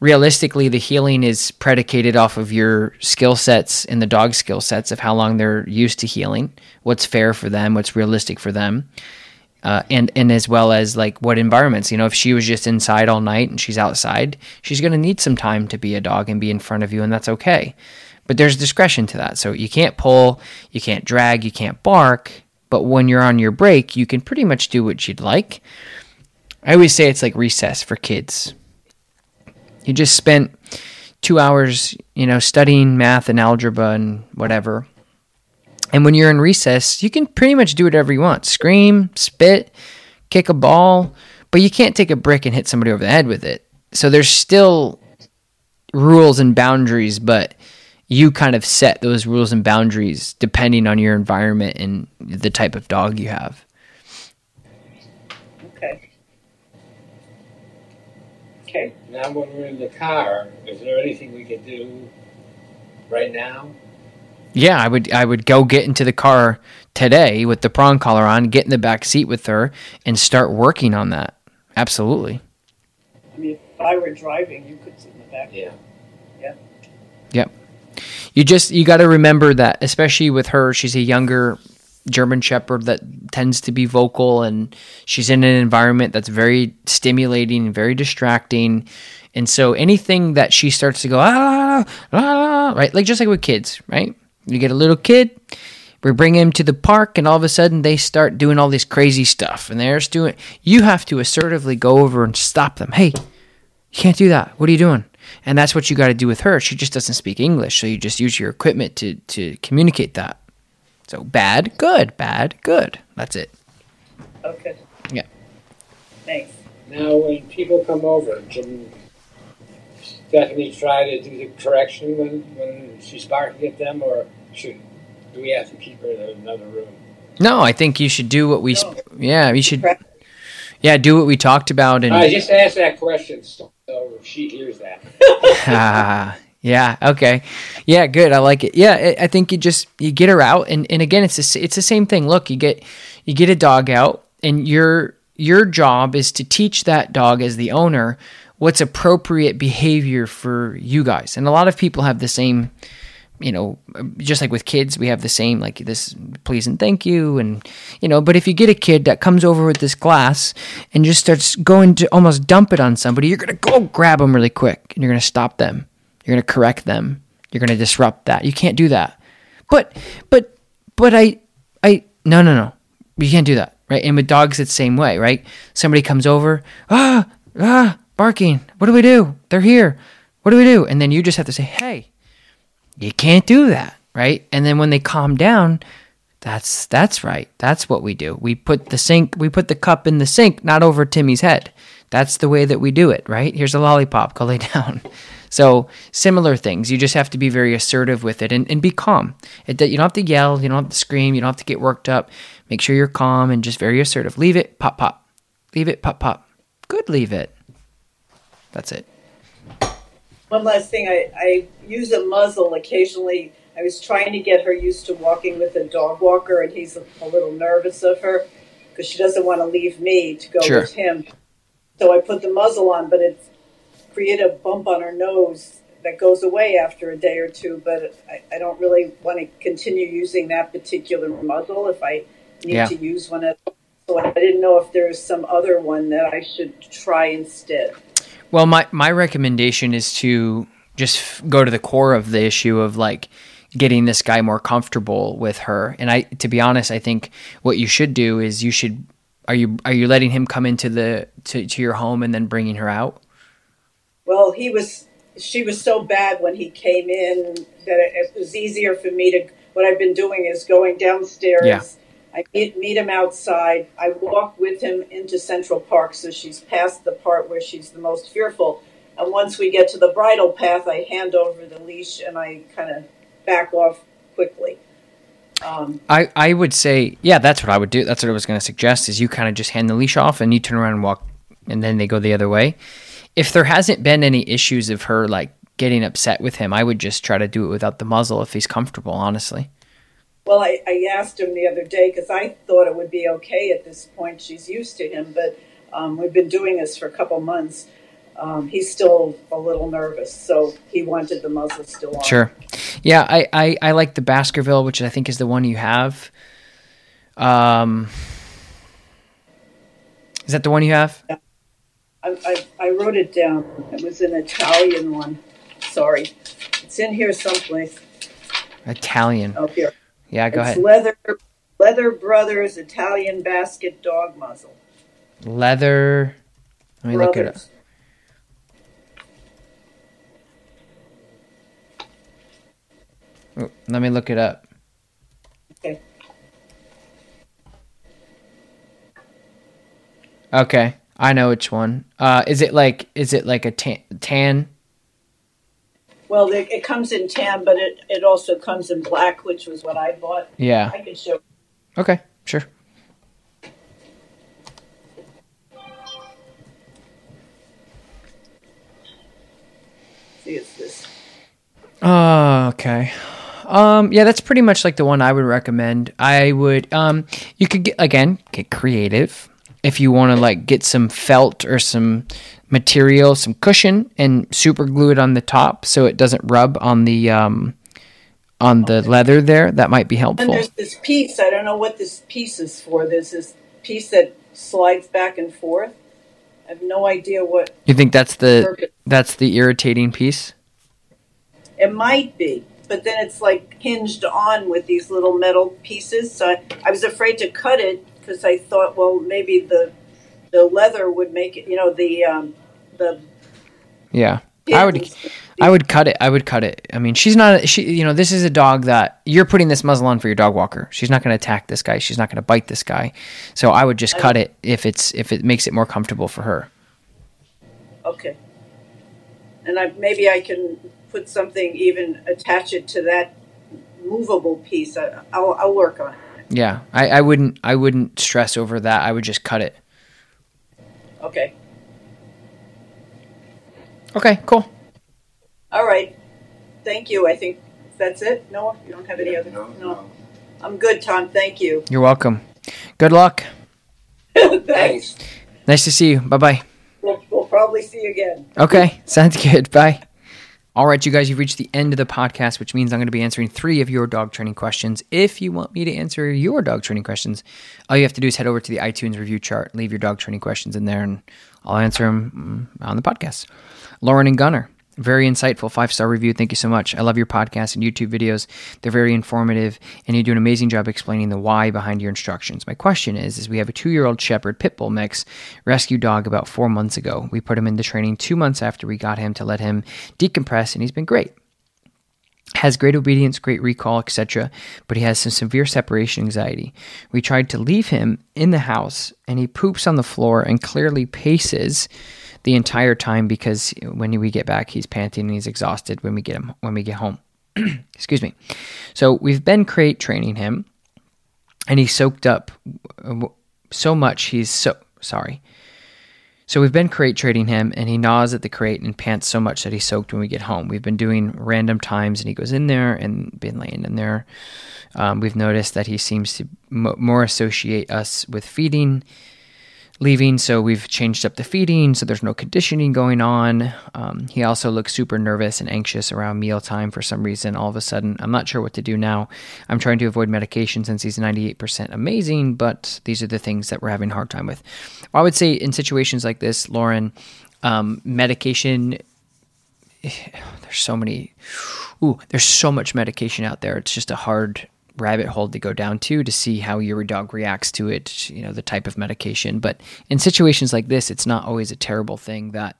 realistically, the heeling is predicated off of your skill sets and the dog's skill sets of how long they're used to heeling, what's fair for them, what's realistic for them. Uh, and and as well as like what environments. You know, if she was just inside all night and she's outside, she's going to need some time to be a dog and be in front of you, and that's okay. But there's discretion to that. So you can't pull, you can't drag, you can't bark. But when you're on your break, you can pretty much do what you'd like. I always say it's like recess for kids. You just spent two hours, you know, studying math and algebra and whatever. And when you're in recess, you can pretty much do whatever you want scream, spit, kick a ball, but you can't take a brick and hit somebody over the head with it. So there's still rules and boundaries, but you kind of set those rules and boundaries depending on your environment and the type of dog you have. Okay. Okay. Now, when we're in the car, is there anything we can do right now? Yeah, I would I would go get into the car today with the prong collar on, get in the back seat with her and start working on that. Absolutely. I mean, if I were driving, you could sit in the back. Yeah. Yeah. Yep. You just you got to remember that especially with her, she's a younger German shepherd that tends to be vocal and she's in an environment that's very stimulating and very distracting. And so anything that she starts to go ah, ah, ah, right, like just like with kids, right? You get a little kid, we bring him to the park, and all of a sudden they start doing all this crazy stuff, and they're just doing. You have to assertively go over and stop them. Hey, you can't do that. What are you doing? And that's what you got to do with her. She just doesn't speak English, so you just use your equipment to to communicate that. So bad, good, bad, good. That's it. Okay, Yeah. thanks. Now, when people come over, can Stephanie try to do the correction when, when she's barking at them, or should do we have to keep her in another room? No, I think you should do what we. Sp- No. yeah, you should. Yeah, do what we talked about and. I just asked that question so she hears that. Ah, yeah. Okay. Yeah. Good. I like it. Yeah. I think you just you get her out, and, and again, it's s- it's the same thing. Look, you get you get a dog out, and your your job is to teach that dog as the owner what's appropriate behavior for you guys. And a lot of people have the same. You know, just like with kids, we have the same like this please and thank you, and you know. But if you get a kid that comes over with this glass and just starts going to almost dump it on somebody, you're gonna go grab them really quick, and you're gonna stop them. You're going to correct them. You're going to disrupt that. You can't do that. But but but I I no no no. You can't do that, right? And with dogs it's the same way, right? Somebody comes over, ah ah barking. What do we do? They're here. What do we do? And then you just have to say, "Hey, you can't do that." Right? And then when they calm down, that's that's right. That's what we do. We put the sink, we put the cup in the sink, not over Timmy's head. That's the way that we do it, right? Here's a lollipop, go lay down. So similar things. You just have to be very assertive with it and, and be calm. It, you don't have to yell, you don't have to scream, you don't have to get worked up. Make sure you're calm and just very assertive. Leave it, pop pop. Leave it, pop pop. Good, leave it. That's it. One last thing, I, I use a muzzle occasionally. I was trying to get her used to walking with a dog walker, and he's a, a little nervous of her because she doesn't want to leave me to go Sure. with him. So I put the muzzle on, but it created a bump on her nose that goes away after a day or two. But I, I don't really want to continue using that particular muzzle if I need Yeah. to use one. At so I didn't know if there's some other one that I should try instead. Well, my my recommendation is to just f- go to the core of the issue of like getting this guy more comfortable with her. And I to be honest, I think what you should do is you should are you are you letting him come into the to, to your home and then bringing her out? Well, he was. She was so bad when he came in that it, it was easier for me to. What I've been doing is going downstairs. Yeah. I meet, meet him outside. I walk with him into Central Park, so she's past the part where she's the most fearful. And once we get to the bridle path, I hand over the leash and I kind of back off quickly. Um, I, I would say, yeah, that's what I would do. That's what I was going to suggest is you kind of just hand the leash off and you turn around and walk and then they go the other way. If there hasn't been any issues of her like getting upset with him, I would just try to do it without the muzzle if he's comfortable, honestly. Well, I, I asked him the other day because I thought it would be okay at this point. She's used to him, but um, we've been doing this for a couple months. Um, he's still a little nervous, so he wanted the muzzle still on. Sure. Yeah, I, I, I like the Baskerville, which I think is the one you have. Um, is that the one you have? I, I, I wrote it down. It was an Italian one. Sorry. It's in here someplace. Italian. Oh, here. Yeah, go it's ahead. Leather, Leather Brothers Italian Basket Dog Muzzle. Leather. Let me look it up. Let me look it up. Okay. Okay, I know which one. Uh, is it like is it like a tan? tan? Well, it, it comes in tan, but it, it also comes in black, which was what I bought. Yeah. I can show. Okay, sure. See, it's this. Oh, okay. Um, yeah, that's pretty much like the one I would recommend. I would, um, you could get again get creative if you want to like get some felt or some material, some cushion, and super glue it on the top so it doesn't rub on the um on the leather there. That might be helpful. And there's this piece. I don't know what this piece is for. There's this piece that slides back and forth. I have no idea what You think that's the purpose. that's the irritating piece? It might be, but then it's like hinged on with these little metal pieces. So I, I was afraid to cut it because I thought, well, maybe the the leather would make it. You know, the um, the Yeah. I would. I would cut it. I would cut it. I mean, she's not. She, you know, this is a dog that you're putting this muzzle on for your dog walker. She's not going to attack this guy. She's not going to bite this guy. So I would just cut it if it's if it makes it more comfortable for her. Okay. And I, maybe I can put something, even attach it to that movable piece. I, I'll, I'll work on it. Yeah, I, I wouldn't. I wouldn't stress over that. I would just cut it. Okay. Okay, cool. All right. Thank you. I think that's it. No, you don't have any other. No, no. I'm good, Tom. Thank you. You're welcome. Good luck. Thanks. Nice to see you. Bye bye. We'll, we'll probably see you again. Okay, sounds good. Bye. All right, you guys, you've reached the end of the podcast, which means I'm going to be answering three of your dog training questions. If you want me to answer your dog training questions, all you have to do is head over to the iTunes review chart, leave your dog training questions in there, and I'll answer them mm, on the podcast. Lauren and Gunner, very insightful five star review. Thank you so much. I love your podcast and YouTube videos. They're very informative, and you do an amazing job explaining the why behind your instructions. My question is: Is we have a two year old Shepherd Pit Bull mix rescue dog about four months ago. We put him into training two months after we got him to let him decompress, and he's been great has great obedience, great recall, etc., but he has some severe separation anxiety. We tried to leave him in the house and he poops on the floor and clearly paces the entire time because when we get back he's panting and he's exhausted when we get him when we get home. Excuse me. So we've been crate training him and he soaked up so much he's so sorry. So we've been crate training him, and he gnaws at the crate and pants so much that he's soaked when we get home. We've been doing random times, and he goes in there and been laying in there. Um, we've noticed that he seems to m- more associate us with feeding, leaving. So we've changed up the feeding, so there's no conditioning going on. Um, he also looks super nervous and anxious around mealtime for some reason. All of a sudden, I'm not sure what to do now. I'm trying to avoid medication since he's 98% amazing, but these are the things that we're having a hard time with. I would say in situations like this, Lauren, um, medication. There's so many. Ooh, there's so much medication out there. It's just a hard rabbit hole to go down to to see how your dog reacts to it. You know, the type of medication. But in situations like this, it's not always a terrible thing that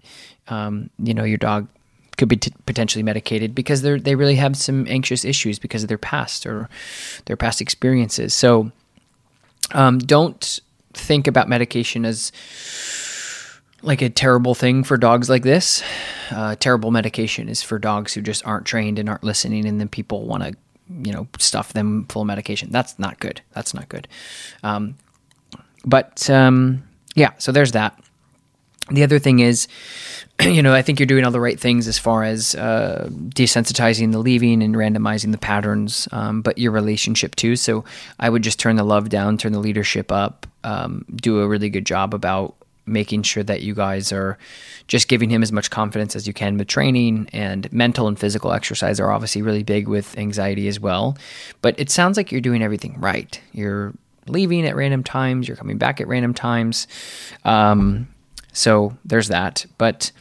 um, you know your dog could be t- potentially medicated because they they really have some anxious issues because of their past or their past experiences. So um, don't think about medication as like a terrible thing for dogs like this. Uh, terrible medication is for dogs who just aren't trained and aren't listening, and then people want to, you know, stuff them full of medication. That's not good. That's not good. Um, but um, yeah, so there's that. The other thing is, you know, I think you're doing all the right things as far as uh, desensitizing the leaving and randomizing the patterns, um, but your relationship too. So I would just turn the love down, turn the leadership up, um, do a really good job about making sure that you guys are just giving him as much confidence as you can with training and mental and physical exercise are obviously really big with anxiety as well. But it sounds like you're doing everything right. You're leaving at random times, you're coming back at random times. Um, so there's that. But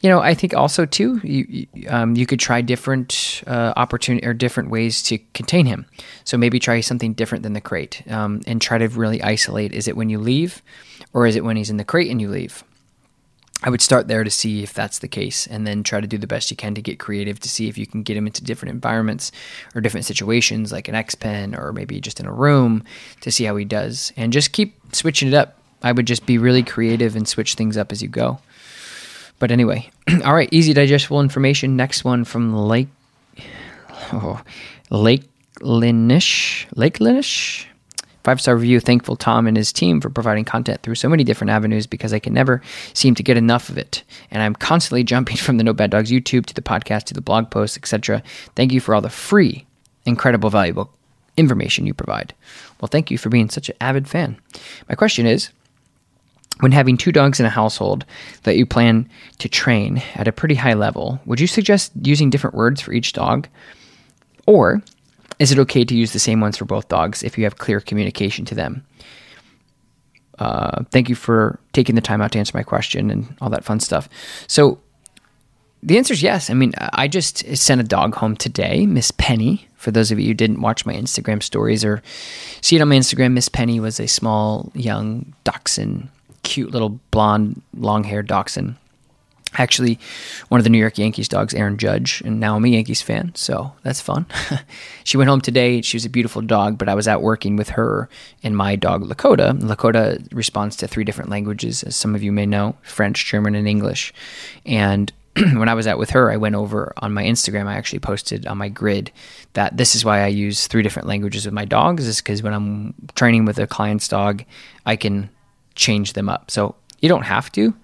you know, I think also too, you um, you could try different uh, opportunity or different ways to contain him. So maybe try something different than the crate, um, and try to really isolate. Is it when you leave, or is it when he's in the crate and you leave? I would start there to see if that's the case, and then try to do the best you can to get creative to see if you can get him into different environments or different situations, like an X pen or maybe just in a room, to see how he does, and just keep switching it up. I would just be really creative and switch things up as you go. But anyway, all right, easy digestible information. Next one from Lake oh, Lake Linish. Lake Linish. Five star review. Thankful Tom and his team for providing content through so many different avenues because I can never seem to get enough of it. And I'm constantly jumping from the No Bad Dogs YouTube to the podcast to the blog posts, etc. Thank you for all the free, incredible, valuable information you provide. Well, thank you for being such an avid fan. My question is when having two dogs in a household that you plan to train at a pretty high level, would you suggest using different words for each dog? Or is it okay to use the same ones for both dogs if you have clear communication to them? Uh, thank you for taking the time out to answer my question and all that fun stuff. So, the answer is yes. I mean, I just sent a dog home today, Miss Penny. For those of you who didn't watch my Instagram stories or see it on my Instagram, Miss Penny was a small, young dachshund cute little blonde, long haired dachshund. Actually, one of the New York Yankees dogs, Aaron Judge, and now I'm a Yankees fan, so that's fun. she went home today. She was a beautiful dog, but I was out working with her and my dog Lakota. Lakota responds to three different languages, as some of you may know French, German, and English. And when I was out with her, I went over on my Instagram. I actually posted on my grid that this is why I use three different languages with my dogs, is because when I'm training with a client's dog, I can change them up. So you don't have to,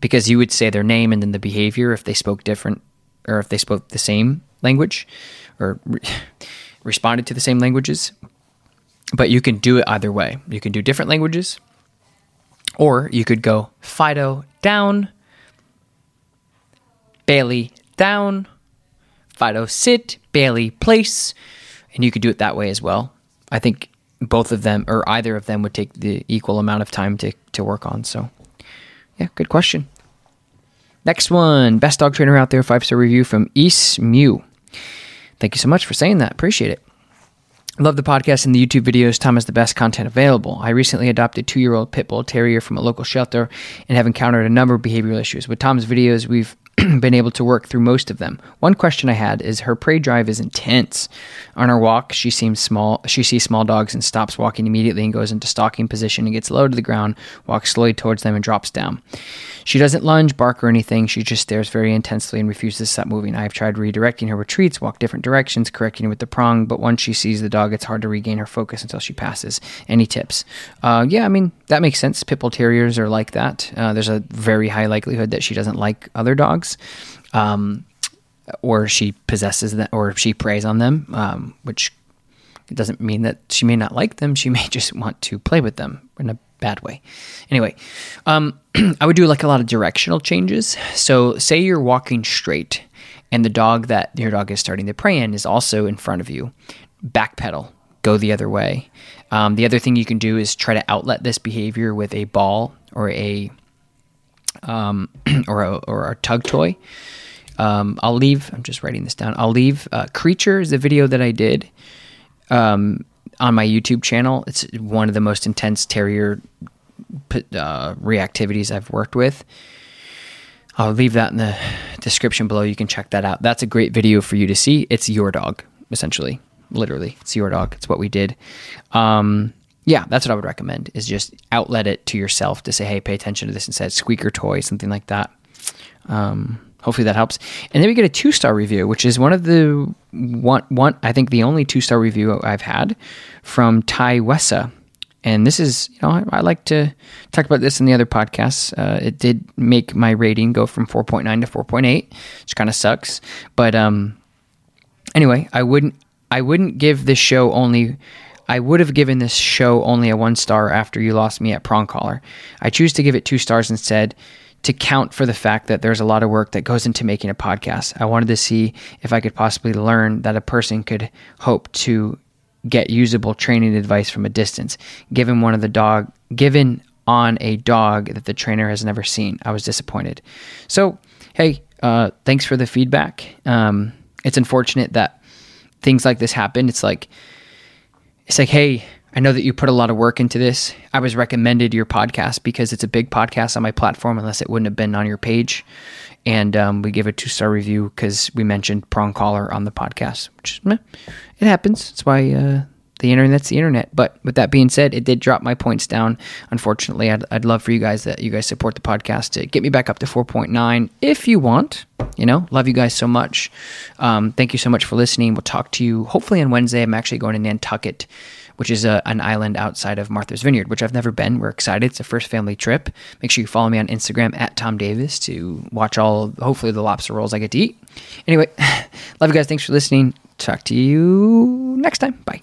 because you would say their name and then the behavior if they spoke different or if they spoke the same language or re- responded to the same languages. But you can do it either way. You can do different languages, or you could go Fido down, Bailey down, Fido sit, Bailey place, and you could do it that way as well. I think both of them or either of them would take the equal amount of time to, to work on. So, yeah, good question. Next one, best dog trainer out there, five star review from East Mew. Thank you so much for saying that. Appreciate it. Love the podcast and the YouTube videos. Tom is the best content available. I recently adopted two year old pit bull terrier from a local shelter and have encountered a number of behavioral issues. With Tom's videos, we've been able to work through most of them. One question I had is her prey drive is intense. On her walk, she seems small. She sees small dogs and stops walking immediately and goes into stalking position and gets low to the ground, walks slowly towards them and drops down. She doesn't lunge, bark, or anything. She just stares very intensely and refuses to stop moving. I have tried redirecting her retreats, walk different directions, correcting with the prong, but once she sees the dog, it's hard to regain her focus until she passes. Any tips? Uh, yeah, I mean, that makes sense. Pit bull terriers are like that. Uh, there's a very high likelihood that she doesn't like other dogs. Um, or she possesses them, or she preys on them, um, which doesn't mean that she may not like them. She may just want to play with them in a bad way. Anyway, um, I would do like a lot of directional changes. So, say you're walking straight, and the dog that your dog is starting to prey in is also in front of you. Backpedal, go the other way. Um, the other thing you can do is try to outlet this behavior with a ball or a um, or a or our tug toy. Um, I'll leave. I'm just writing this down. I'll leave. Uh, Creature is the video that I did um, on my YouTube channel. It's one of the most intense terrier uh, reactivities I've worked with. I'll leave that in the description below. You can check that out. That's a great video for you to see. It's your dog, essentially, literally. It's your dog. It's what we did. Um, yeah, that's what I would recommend. Is just outlet it to yourself to say, hey, pay attention to this and instead. Squeaker toy, something like that. Um, hopefully that helps. And then we get a two star review, which is one of the one one I think the only two star review I've had from Ty Wessa. And this is, you know, I, I like to talk about this in the other podcasts. Uh, it did make my rating go from 4.9 to 4.8, which kind of sucks. But um, anyway, I wouldn't I wouldn't give this show only I would have given this show only a one star after you lost me at prong collar. I choose to give it two stars instead to count for the fact that there's a lot of work that goes into making a podcast. I wanted to see if I could possibly learn that a person could hope to get usable training advice from a distance, given one of the dog given on a dog that the trainer has never seen. I was disappointed. So, hey, uh, thanks for the feedback. Um, it's unfortunate that things like this happen. It's like it's like, hey, I know that you put a lot of work into this. I was recommended your podcast because it's a big podcast on my platform, unless it wouldn't have been on your page. And um, we give a two star review because we mentioned prong collar on the podcast, which meh, it happens. That's why uh, the internet's the internet. But with that being said, it did drop my points down. Unfortunately, I'd, I'd love for you guys that you guys support the podcast to get me back up to 4.9 if you want. You know, love you guys so much. Um, thank you so much for listening. We'll talk to you hopefully on Wednesday. I'm actually going to Nantucket which is a, an island outside of Martha's Vineyard, which I've never been. We're excited. It's a first family trip. Make sure you follow me on Instagram at Tom Davis to watch all, hopefully, the lobster rolls I get to eat. Anyway, love you guys. Thanks for listening. Talk to you next time. Bye.